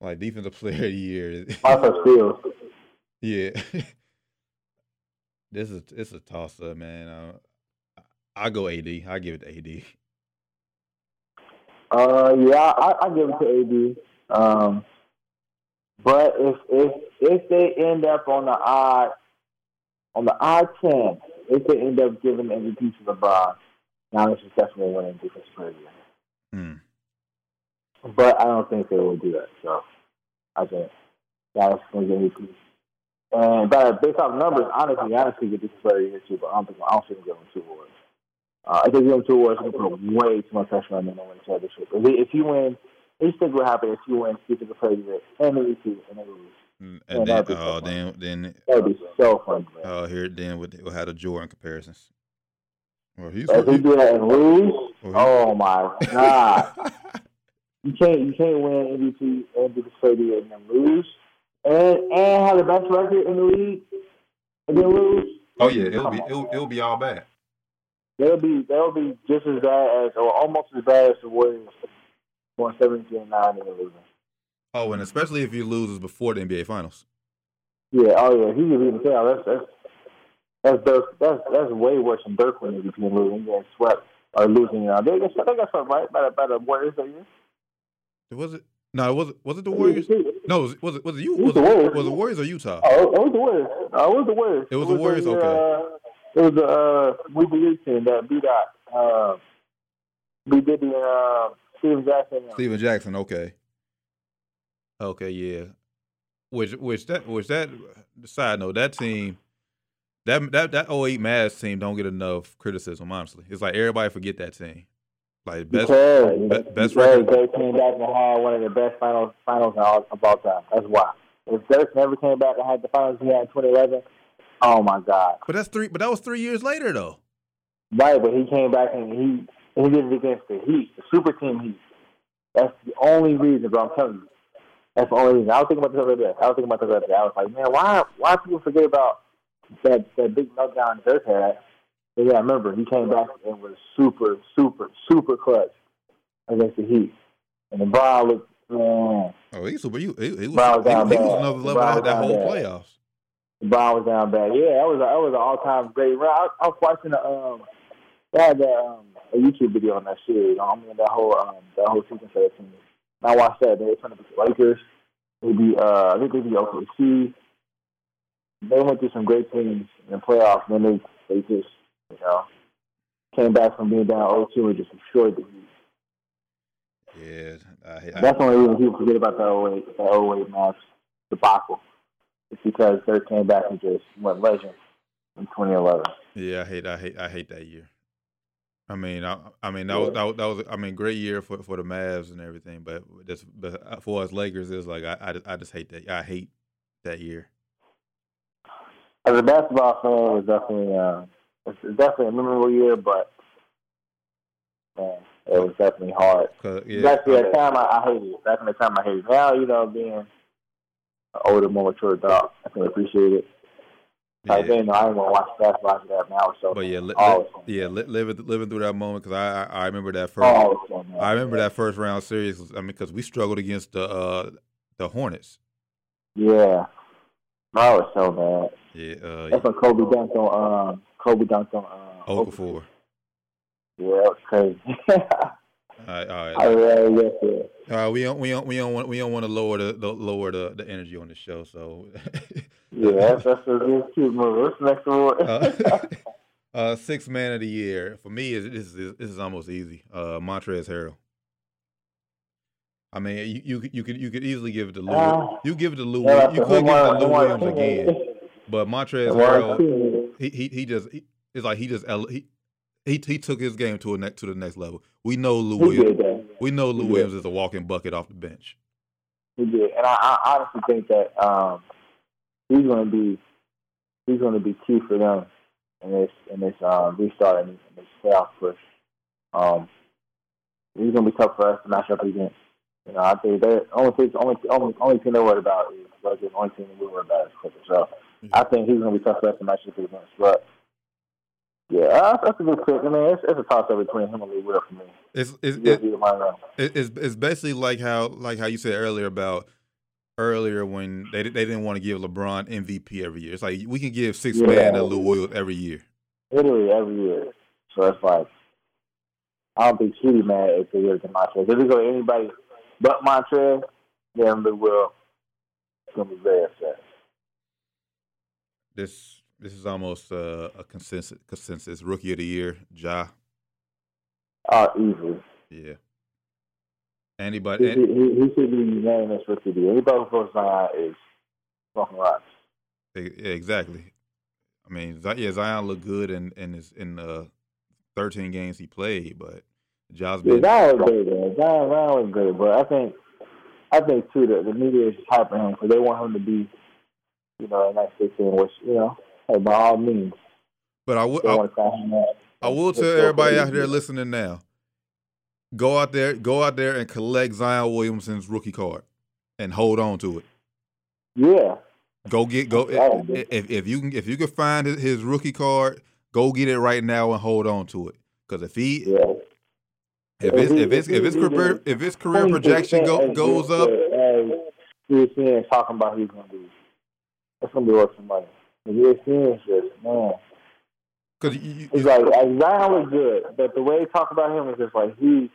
Like defensive player of the year. yeah. this is it's a toss up, man. Uh, I go AD. I give it to AD. Uh, yeah, I, I give it to AD. Um, but if if if they end up on the odd on the odd ten, if they end up giving the MVP to LeBron, Giannis is definitely winning defensive player the. Hmm. But I don't think they will do that. So I think is going to get MVP. And but based off numbers, honestly, could get defensive player year too. But I don't think I don't think give him two awards. Uh, if they give him two awards, going to put way too much pressure on them to win the championship. If, they, if you win, you think what happen if you win player of the year and MVP and they lose. Mm, Yeah, And then, oh, so then, then, That'd be so fun. Man. oh, here, then we'll, we'll have the Jordan comparisons. Well, he's. if he do that and lose, he- oh my god. You can't you can't win MVP and do the player the and then lose, and and have the best record in the league and then lose. oh yeah, it'll Come be on. it'll, it'll be all bad. They'll be they'll be just as bad as or almost as bad as the Warriors going seventeen and nine and losing. Oh, and especially if you loses before the NBA Finals. Yeah, oh yeah, he in the playoff. That's that's that's Dirk. That's that's way worse than Dirk winning MVP and losing, getting swept or losing. Uh, they got they got swept right by the by the Warriors that year. Was it? No, it wasn't. Was it the Warriors? No, was it was it, was it you? It was Was the it, Warriors. was it Warriors or Utah? Oh, it was the Warriors. Uh, it was the Warriors. It was the Warriors? Okay. Uh, it was the uh, we believe team that beat out uh, B Diddy and uh, Stephen Jackson. Stephen Jackson. Okay. Okay, yeah. Which which that which that side note that team that that that 08 Mavs team don't get enough criticism. Honestly, it's like everybody forget that team. Like best. because, be- best record. They came back and had one of the best finals finals in all, of all time. That's why. If Dirk never came back and had the finals he had in 2011, oh my God. But that's three. But that was three years later though. Right, but he came back and he he did it against the Heat, the super team Heat. That's the only reason, bro. I'm telling you. That's the only reason. I was thinking about this the other day. I was thinking about this the other day. I was like, man, why why people forget about that that big meltdown Dirk had? But yeah, I remember he came back and was super, super, super clutch against the Heat. And the Brown looked man, Oh, he super. He, he, he was, Brown he, down he was another level Brown that, that whole bad. playoffs. the Brown was down bad. Yeah, that was a, that was an all time great run. I, I was watching the um they had the, um, a YouTube video on that series. I mean that whole um that whole sequence of that team. And I watched that. They were trying to beat the Lakers. They beat uh I think they beat OKC. They went through some great teams in the playoffs. And then they they just you know came back from being down 0-2 and just destroyed the Heat. Yeah, I, I, That's the only reason people forget about the 08 the 08 match debacle. It's because they came back and just went legend in 2011. yeah. I hate. I hate. I hate that year. I mean, I, I mean that was, that was that was I mean great year for for the Mavs and everything, but just but for us Lakers, it's like I I just, I just hate that. I hate that year. As a basketball fan, it was definitely uh, it's definitely a memorable year, but man, it was definitely hard. Cause yeah, Back at that time, I, I hated it. Back in the time, I hated it. Now, you know, being an older, more mature adult, I can appreciate it. Like yeah. then, I didn't want to watch basketball after that. Now, so But yeah, li- li- yeah, li- living living through that moment because I, I I remember that first. the man. I remember that first round series. I mean, because we struggled against the uh the Hornets. Yeah, that was so bad. Yeah, uh, That's when Kobe dunked on um, Kobe dunked on uh, Okafor. Yeah, crazy. All right, all right. I really yes, yeah. Uh, we don't we don't we don't want we don't want to lower the, the lower the, the energy on the show. So, Yeah, that's, that's a real cute move. Next award? uh, uh, sixth man of the year for me is this is this is almost easy. Uh, Montrezl Harrell. I mean, you you could you could you could easily give it to Lou. Uh, you give it to Lou. Yeah, you could give it to Lou Williams again, but Montrezl Omar Harrell. He he he just he, it's like he just he, he he took his game to a next to the next level. We know Lou Williams. We know Lou. Williams is a walking bucket off the bench. He did, and I, I honestly think that um, he's going to be he's going to be key for them in this in this um, restart and this playoff push. Um, he's going to be tough for us to match up against. You know, I think the only thing, only only only thing they're worried about is Lakers. The only thing we're worried about is Clippers. So I think he's going to be tough for to match up against. But yeah, that's a good pick. I mean, it's, it's a toss up between him and Lee Will for me. It's it's Yeah, it, either one of them. it- it's it's basically like how like how you said earlier about earlier when they they didn't want to give LeBron MVP every year. It's like we can give six Yeah. man to Lou Williams every year. literally every year. So it's like I don't think she'd be mad if it was Montrez. If it go to anybody but Montrez, then we will. It's gonna be very upset. This this is almost uh, a consensus consensus rookie of the year, Ja. Oh, easily. Yeah. Anybody? He, he, he should be unanimous rookie of the year. Anybody who votes Zion is fucking rocks. yeah, exactly. I mean, yeah, Zion looked good in in his in the 13 games he played, but Ja's Yeah, been Zion was great, man. Zion, Zion was great, but I think, I think too that the media is hyping him because they want him to be, you know, a nice 16, which you know, hey, by all means, But I would I, want to sign him up. I will tell everybody out there listening now. Go out there, go out there and collect Zion Williamson's rookie card, and hold on to it. Yeah, Go get go if, if if you can if you can find his, his rookie card, go get it right now and hold on to it. Because if he yeah. if his he- if his if his career if his career projection go, goes up, As ESPN is talking about he's going to be, that's to be worth some money. The ESPN is just man. because you, It's like, Zion was good, but the way they talk about him is just like he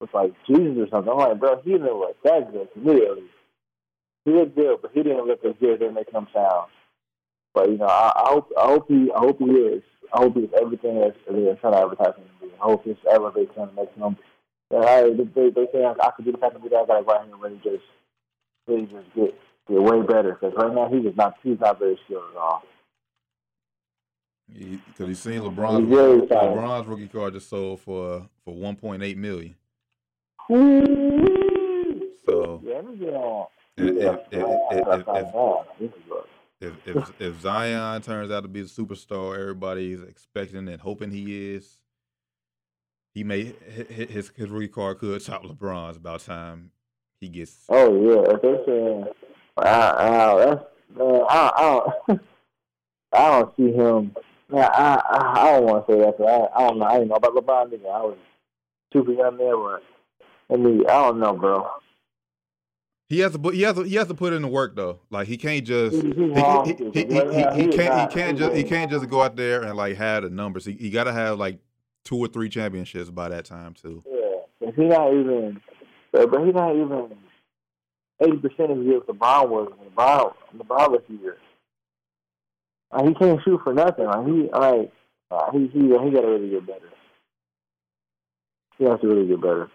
was like Jesus or something. I'm like, bro, he didn't look that good to me. At least. He looked good, but he didn't look as good as they make him sound. But you know, I, I hope, I hope he, I hope he is. I hope he's everything that they're trying to advertise him to be. I hope this elevates him, makes him. I, they, they, say I, I could do this, I could do that. I got to go out here really just, really just get, way better. Because right now he is not, he's not very skilled at all. because he's seen LeBron's He's rookie. LeBron's rookie card just sold for for 1.8 million. So yeah, let me get on. if if if, Zion turns out to be the superstar everybody's expecting and hoping he is, he may hi- hi- his his rookie card could top LeBron's about time he gets. Oh yeah, if they're saying, wow that's man, I, I don't, I don't see him. I, I, I don't want to say that. 'cause I, I don't know. I didn't know about LeBron. Nigga. I was super young there, but I mean, I don't know, bro. He has to put he has to, he has to put in the work though. Like he can't just He- he, he's he, wrong, he, too, he, 'cause right now he, he can't he can't just he can't just go out there and like have the numbers. He, he got to have like two or three championships by that time too. Yeah, if he's not even, but but he's not even eighty percent of the year LeBron was LeBron LeBron was here. Uh, he can't shoot for nothing. Like he like uh, he he he got to really get better. He has to really get better.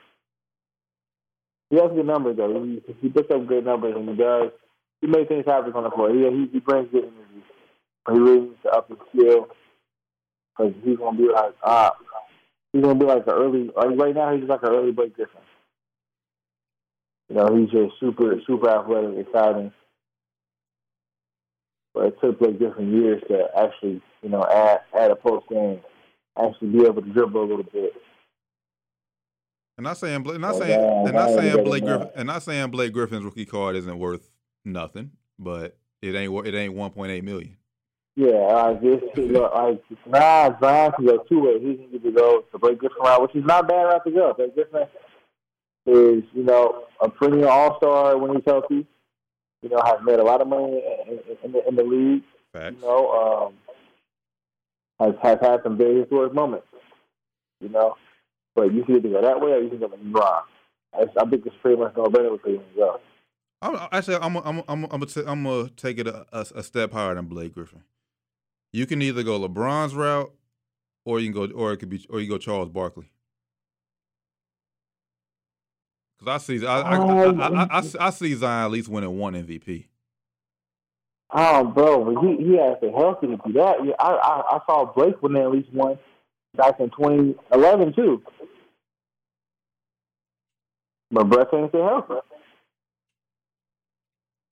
He has good numbers though. He he puts up good numbers and he does. He makes things happen on the floor. He he, he brings good energy. But he really needs to up his skill because he's gonna be like ah. He's gonna be like an early. Like right now, he's like an early Blake Griffin. You know, he's just super, super athletic, exciting. But it took Blake Griffin years to actually, you know, add add a post game, actually be able to dribble a little bit. And not saying Bla- not Oh, saying and not saying Blake. Griffin and not saying Blake Griffin's rookie card isn't worth nothing, but it ain't it ain't 1.8 million. Yeah, like this, look, like nah, Zion can go two ways. He can either go to Blake Griffin route, which is not bad route to go. Blake Griffin is, you know, a perennial All Star when he's healthy. You know, has made a lot of money in, in, in, the, in the league. Facts. you know, um, has has had some very historic moments, you know. But you can either go that way or you can go LeBron. I, I think it's pretty much no better with you go. I'm, actually, I'm I'm I'm I'm gonna t- I'm gonna take it a, a, a step higher than Blake Griffin. You can either go LeBron's route, or you can go, or it could be, or you go Charles Barkley. Because I see, I I, oh, I, I, I, I, I see Zion at least winning one MVP. Oh, bro, but he he has the health to do that. Yeah, I, I I saw Blake win at least one back in 2011 too. But Brett ain't stay healthy.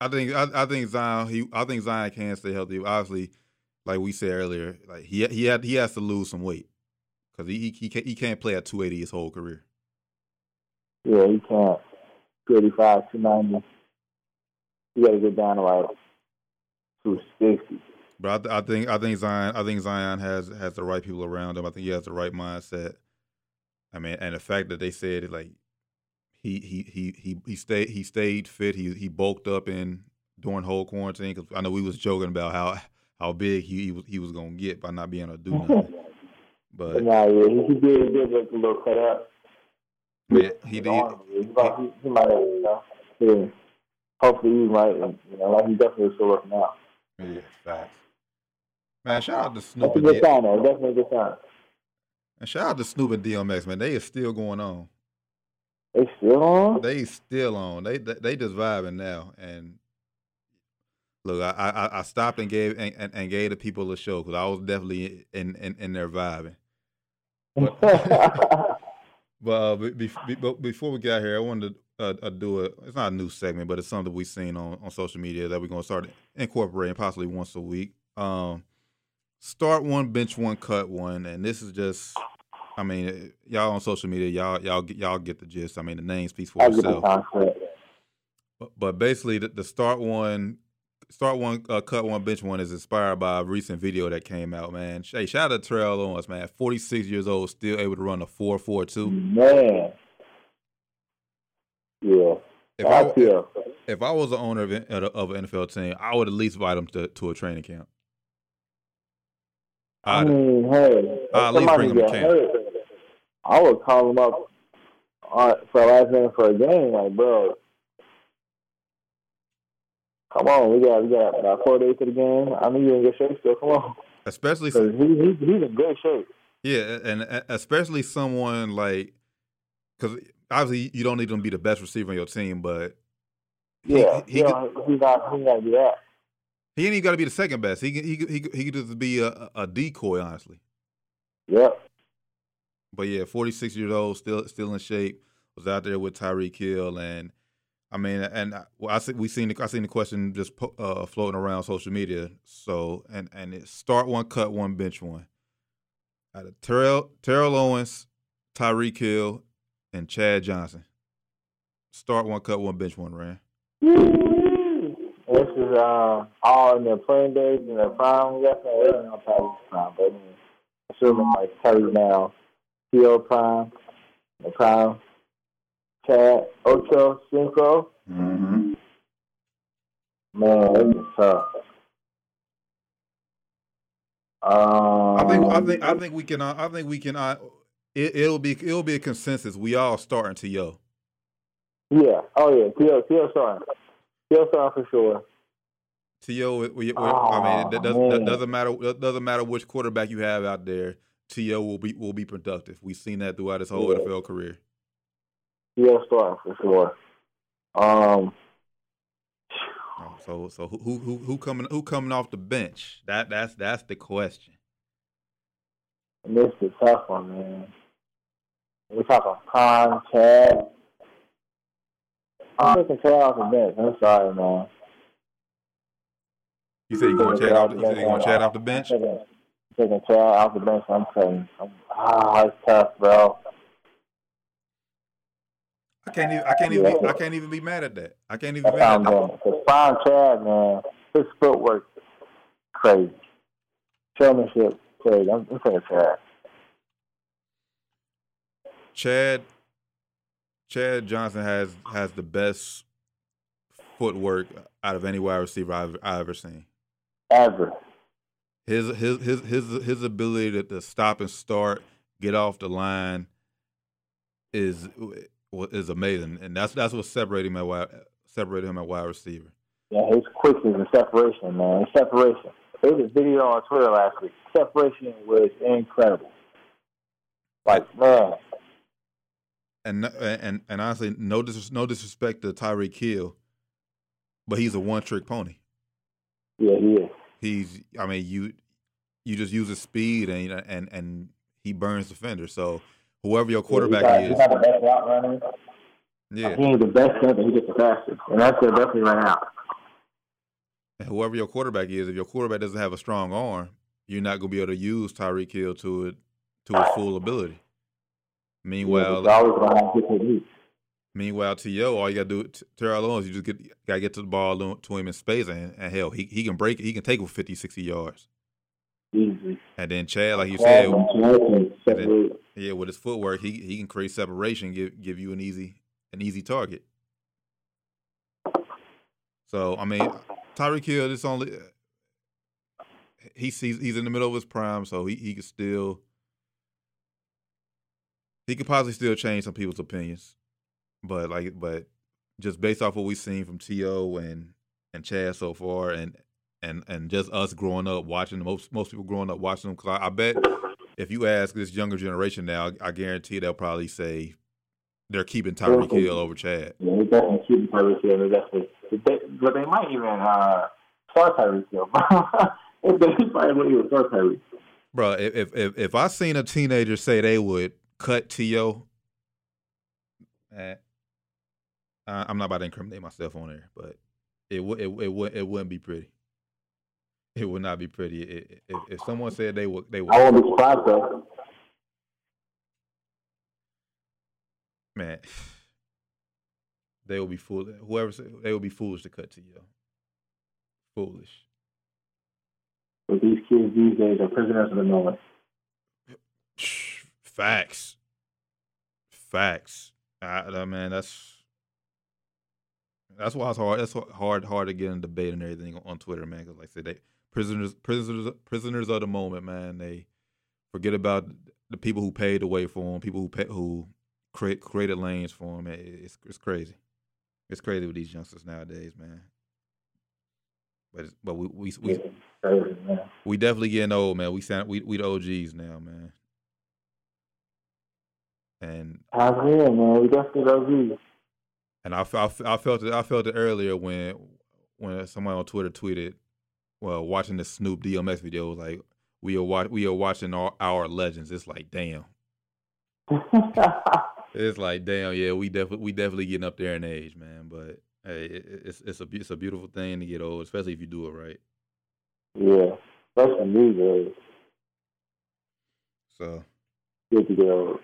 I think I, I think Zion he I think Zion can stay healthy. Obviously, like we said earlier, like he he had he has to lose some weight because he he can't, he can't play at 280 his whole career. Yeah, he can't. 35, 290. You got to get down to like 260. But I, th- I think I think Zion I think Zion has has the right people around him. I think he has the right mindset. I mean, and the fact that they said it like he he he he he stayed he stayed fit. He he bulked up in during whole quarantine because I know we was joking about how how big he, he was he was gonna get by not being able to do nothing. But nah, yeah, he, he did, he did look a little cut up. Man, he did. he, might- he, he might have, you know, yeah. hopefully he might, you know, like he definitely still working out. Yeah, facts. Man, shout out to That's Snoop a and good sign, though. Definitely a good sign. and shout out to Snoop and DMX, man. They are still going on. They still on? They still on. They they, they just vibing now. And look, I I, I stopped and gave and, and, and gave the people a show because I was definitely in, in in there vibing. But uh, be, be, be- but before we get out here, I wanted to uh, uh, do a. It's not a new segment, but it's something we've seen on, on social media that we're gonna start incorporating possibly once a week. Um, start one, bench one, cut one, and this is just. I mean, eh, y'all on social media, y'all y'all get- y'all get the gist. I mean, the name speaks for I get the itself. But, but basically, the, the start one, start one, uh, cut one, bench one is inspired by a recent video that came out. Man, hey, shout out to Terrell Owens, man. Forty six years old, still able to run a four four two. Man. Yeah. If I I if I was the owner of, an- of an NFL team, I would at least invite him to, to a training camp. I I'd, mean, hey, I'll at least bring him to camp. hurt, I would call him up uh, for a last minute for a game. Like, bro, come on, we got we got about four days to the game. I know you're in good shape still. Come on, Especially he, he he's in great shape. yeah, and especially someone like because obviously you don't need him to be the best receiver on your team, but He- Yeah, he he, he's not he's not do that. he ain't even got to be the second best. He can he could- he he could just be a, a decoy, honestly. Yep. But yeah, 46 years old, still still in shape. Was out there with Tyreek Hill, and I mean, and I, well, I see, we seen the, I seen the question just uh, floating around social media. So and and it's start one, cut one, bench one. Out of Terrell Terrell Owens, Tyreek Hill, and Chad Johnson. Start one, cut one, bench one, Rand. This is uh, all in their playing days and their prime. Yes, I don't know Tyreek's prime, but assuming like Terry now, T.O. prime, the prime, Chad, Ocho, Cinco. Mm-hmm. Man, this is tough. Um, I think I think I think we can uh, I think we can uh, it, it'll be it'll be a consensus. We all starting to yo. Yeah. Oh yeah. T.O., T.O. starting. T.O. starting for sure. To I mean, it, Aw, does, man. that doesn't matter. It doesn't matter which quarterback you have out there. T.O. will be will be productive. We've seen that throughout his whole Yeah. NFL career. T.O. starting for sure. Um. Oh, So so who who who coming who coming off the bench? That that's that's the question. This is a tough one, man. We're talking prime, Chad. I'm taking Chad off the bench. I'm sorry, man. You said you going Chad off? The, you said you going Chad off the bench? Taking, taking Chad off the bench. I'm saying, I'm, ah, it's tough, bro. I can't even I can't even be, I can't even be mad at that. I can't even That's be mad at that. Because Chad, man, his footwork, crazy. Showmanship, crazy. I'm, I'm taking Chad. Chad Chad Johnson has has the best footwork out of any wide receiver I've, I've ever seen. Ever. His his his his his ability to, to stop and start, get off the line, is is amazing, and that's that's what separated him at wide separated him at wide receiver. Yeah, his quickness and separation, man. His separation. There was a video on Twitter last week. Separation was incredible. Like, man, And and and honestly, no dis, no disrespect to Tyreek Hill, but he's a one trick pony. yeah, he is. He's I mean you you just use his speed and and and he burns defenders. So whoever your quarterback yeah, he's is, not, he's not the best route runner. yeah, He ain't the best center. He gets the fastest. And that's uh, definitely right out. And whoever your quarterback is, if your quarterback doesn't have a strong arm, you're not gonna be able to use Tyreek Hill to it to his full ability. Yeah, Meanwhile, he's to have good technique. meanwhile, to all you gotta do, T- Terrell Owens, you just get gotta get to the ball to to him in space, and, and hell, he he can break, it. he can take it 50, 60 yards. Easy. And then Chad, like you said, can separate. Yeah, with his footwork, he he can create separation, give give you an easy an easy target. So I mean, Tyreek Hill, this only uh, he sees he's in the middle of his prime, so he he can still he could possibly still change some people's opinions, but like, but just based off what we've seen from T.O. and and Chad so far, and and and just us growing up watching most most people growing up watching them. Cause I, I bet if you ask this younger generation now, I guarantee they'll probably say they're keeping Tyreek Hill over Chad. Yeah, they definitely keeping Tyreek Hill. They definitely, they, but they might even uh, start Tyreek Hill. they probably even start Tyreek. Bro, if if if I seen a teenager say they would cut T.O., eh, I'm not about to incriminate myself on there, but it would it it would it wouldn't be pretty. It would not be pretty. If, if someone said they would, they would. I wouldn't be surprised though. Man, they will be foolish. Whoever said, they will be foolish to cut to you. Foolish. But these kids these days are prisoners of the moment. Facts. Facts. I, I man, that's that's why it's hard. That's hard, hard to get in debate and everything on Twitter, man. Because like I said, they prisoners, prisoners, prisoners of the moment, man. They forget about the people who paid the way for them, people who pay, who create, created lanes for them. It's it's crazy. It's crazy with these youngsters nowadays, man. But but we we we, crazy, we definitely getting old, man. We sound we we the OGs now, man. And I agree, man. We definitely OGs. And I, I, I felt it. I felt it earlier when when somebody on Twitter tweeted, "Well, watching the Snoop DMX video was like we are watch, we are watching our, our legends." It's like, damn. it's like, damn, yeah, we definitely we definitely getting up there in age, man. But hey, it, it's it's a it's a beautiful thing to get old, especially if you do it right. Yeah, especially me, So good to get old.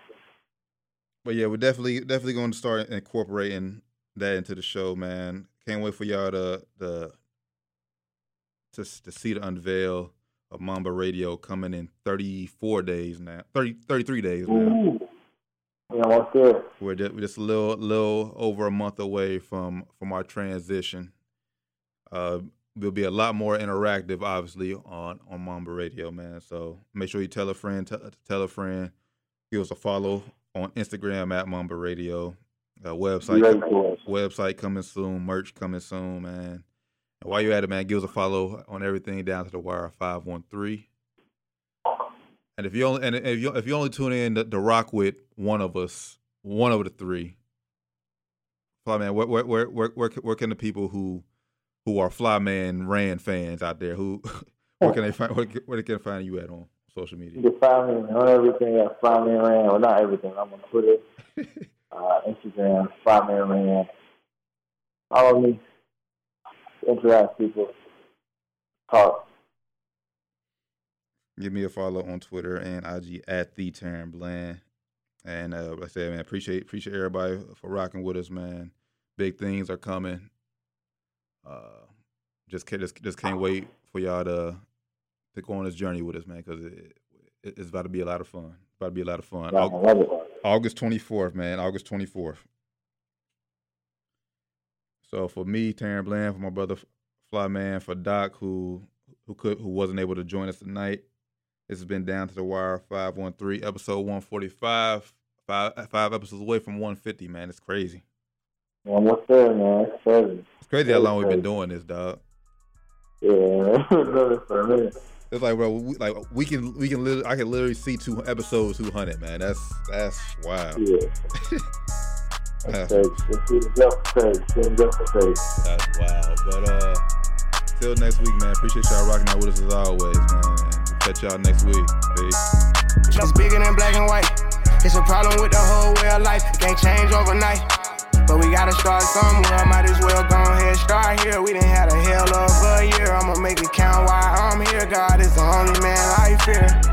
But yeah, we're definitely definitely going to start incorporating that into the show, man. Can't wait for y'all to the to to see the unveil of Mamba Radio coming in 34 days now, 30, 33 days now. Ooh. Yeah, what's good? We're just, we're just a little little over a month away from from our transition. Uh, there'll be a lot more interactive, obviously, on on Mamba Radio, man. So make sure you tell a friend, t- tell a friend, give us a follow on Instagram at Mamba Radio. Uh, website website coming soon, merch coming soon, man. And while you're at it, man, give us a follow on everything down to the wire five one three. And if you only and if you if you only tune in to, to rock with one of us, one of the three, fly man, where where where where where, where can the people who who are Flyman Ran fans out there who where can they find where, where they can find you at on social media? You can find me on everything at Flyman Ran, or not everything. I'm on Twitter. uh, Instagram, Five Man Man. Follow me, interact people, talk. Give me a follow on Twitter and IG at the Tarren Bland. And uh, like I said, man, appreciate appreciate everybody for rocking with us, man. Big things are coming. Uh, just just just can't wait for y'all to to go on this journey with us, man, because it, it, it's about to be a lot of fun. It's about to be a lot of fun. Yeah. August 24th, man. August 24th. So for me, Tarren Bland, for my brother Flyman, for Doc, who who could who wasn't able to join us tonight. This has been down to the wire 513, episode 145. Five five episodes away from 150, man. It's crazy. What's there, man? It's crazy. It's crazy how long we've been doing this, dog. Yeah, for a minute. It's like, bro, we, like we can, we can, literally, I can literally see two episodes, two hundred, man. That's that's wild. Yeah. That's wild. But uh, till next week, man. Appreciate y'all rocking out with us as always, man. Catch y'all next week. Peace. Just bigger than black and white. It's a problem with the whole way of life. It can't change overnight. But we gotta start somewhere. Might as well go ahead, start here. We didn't have a hell of a year. I'ma make it count why I'm here. God is the only man I fear.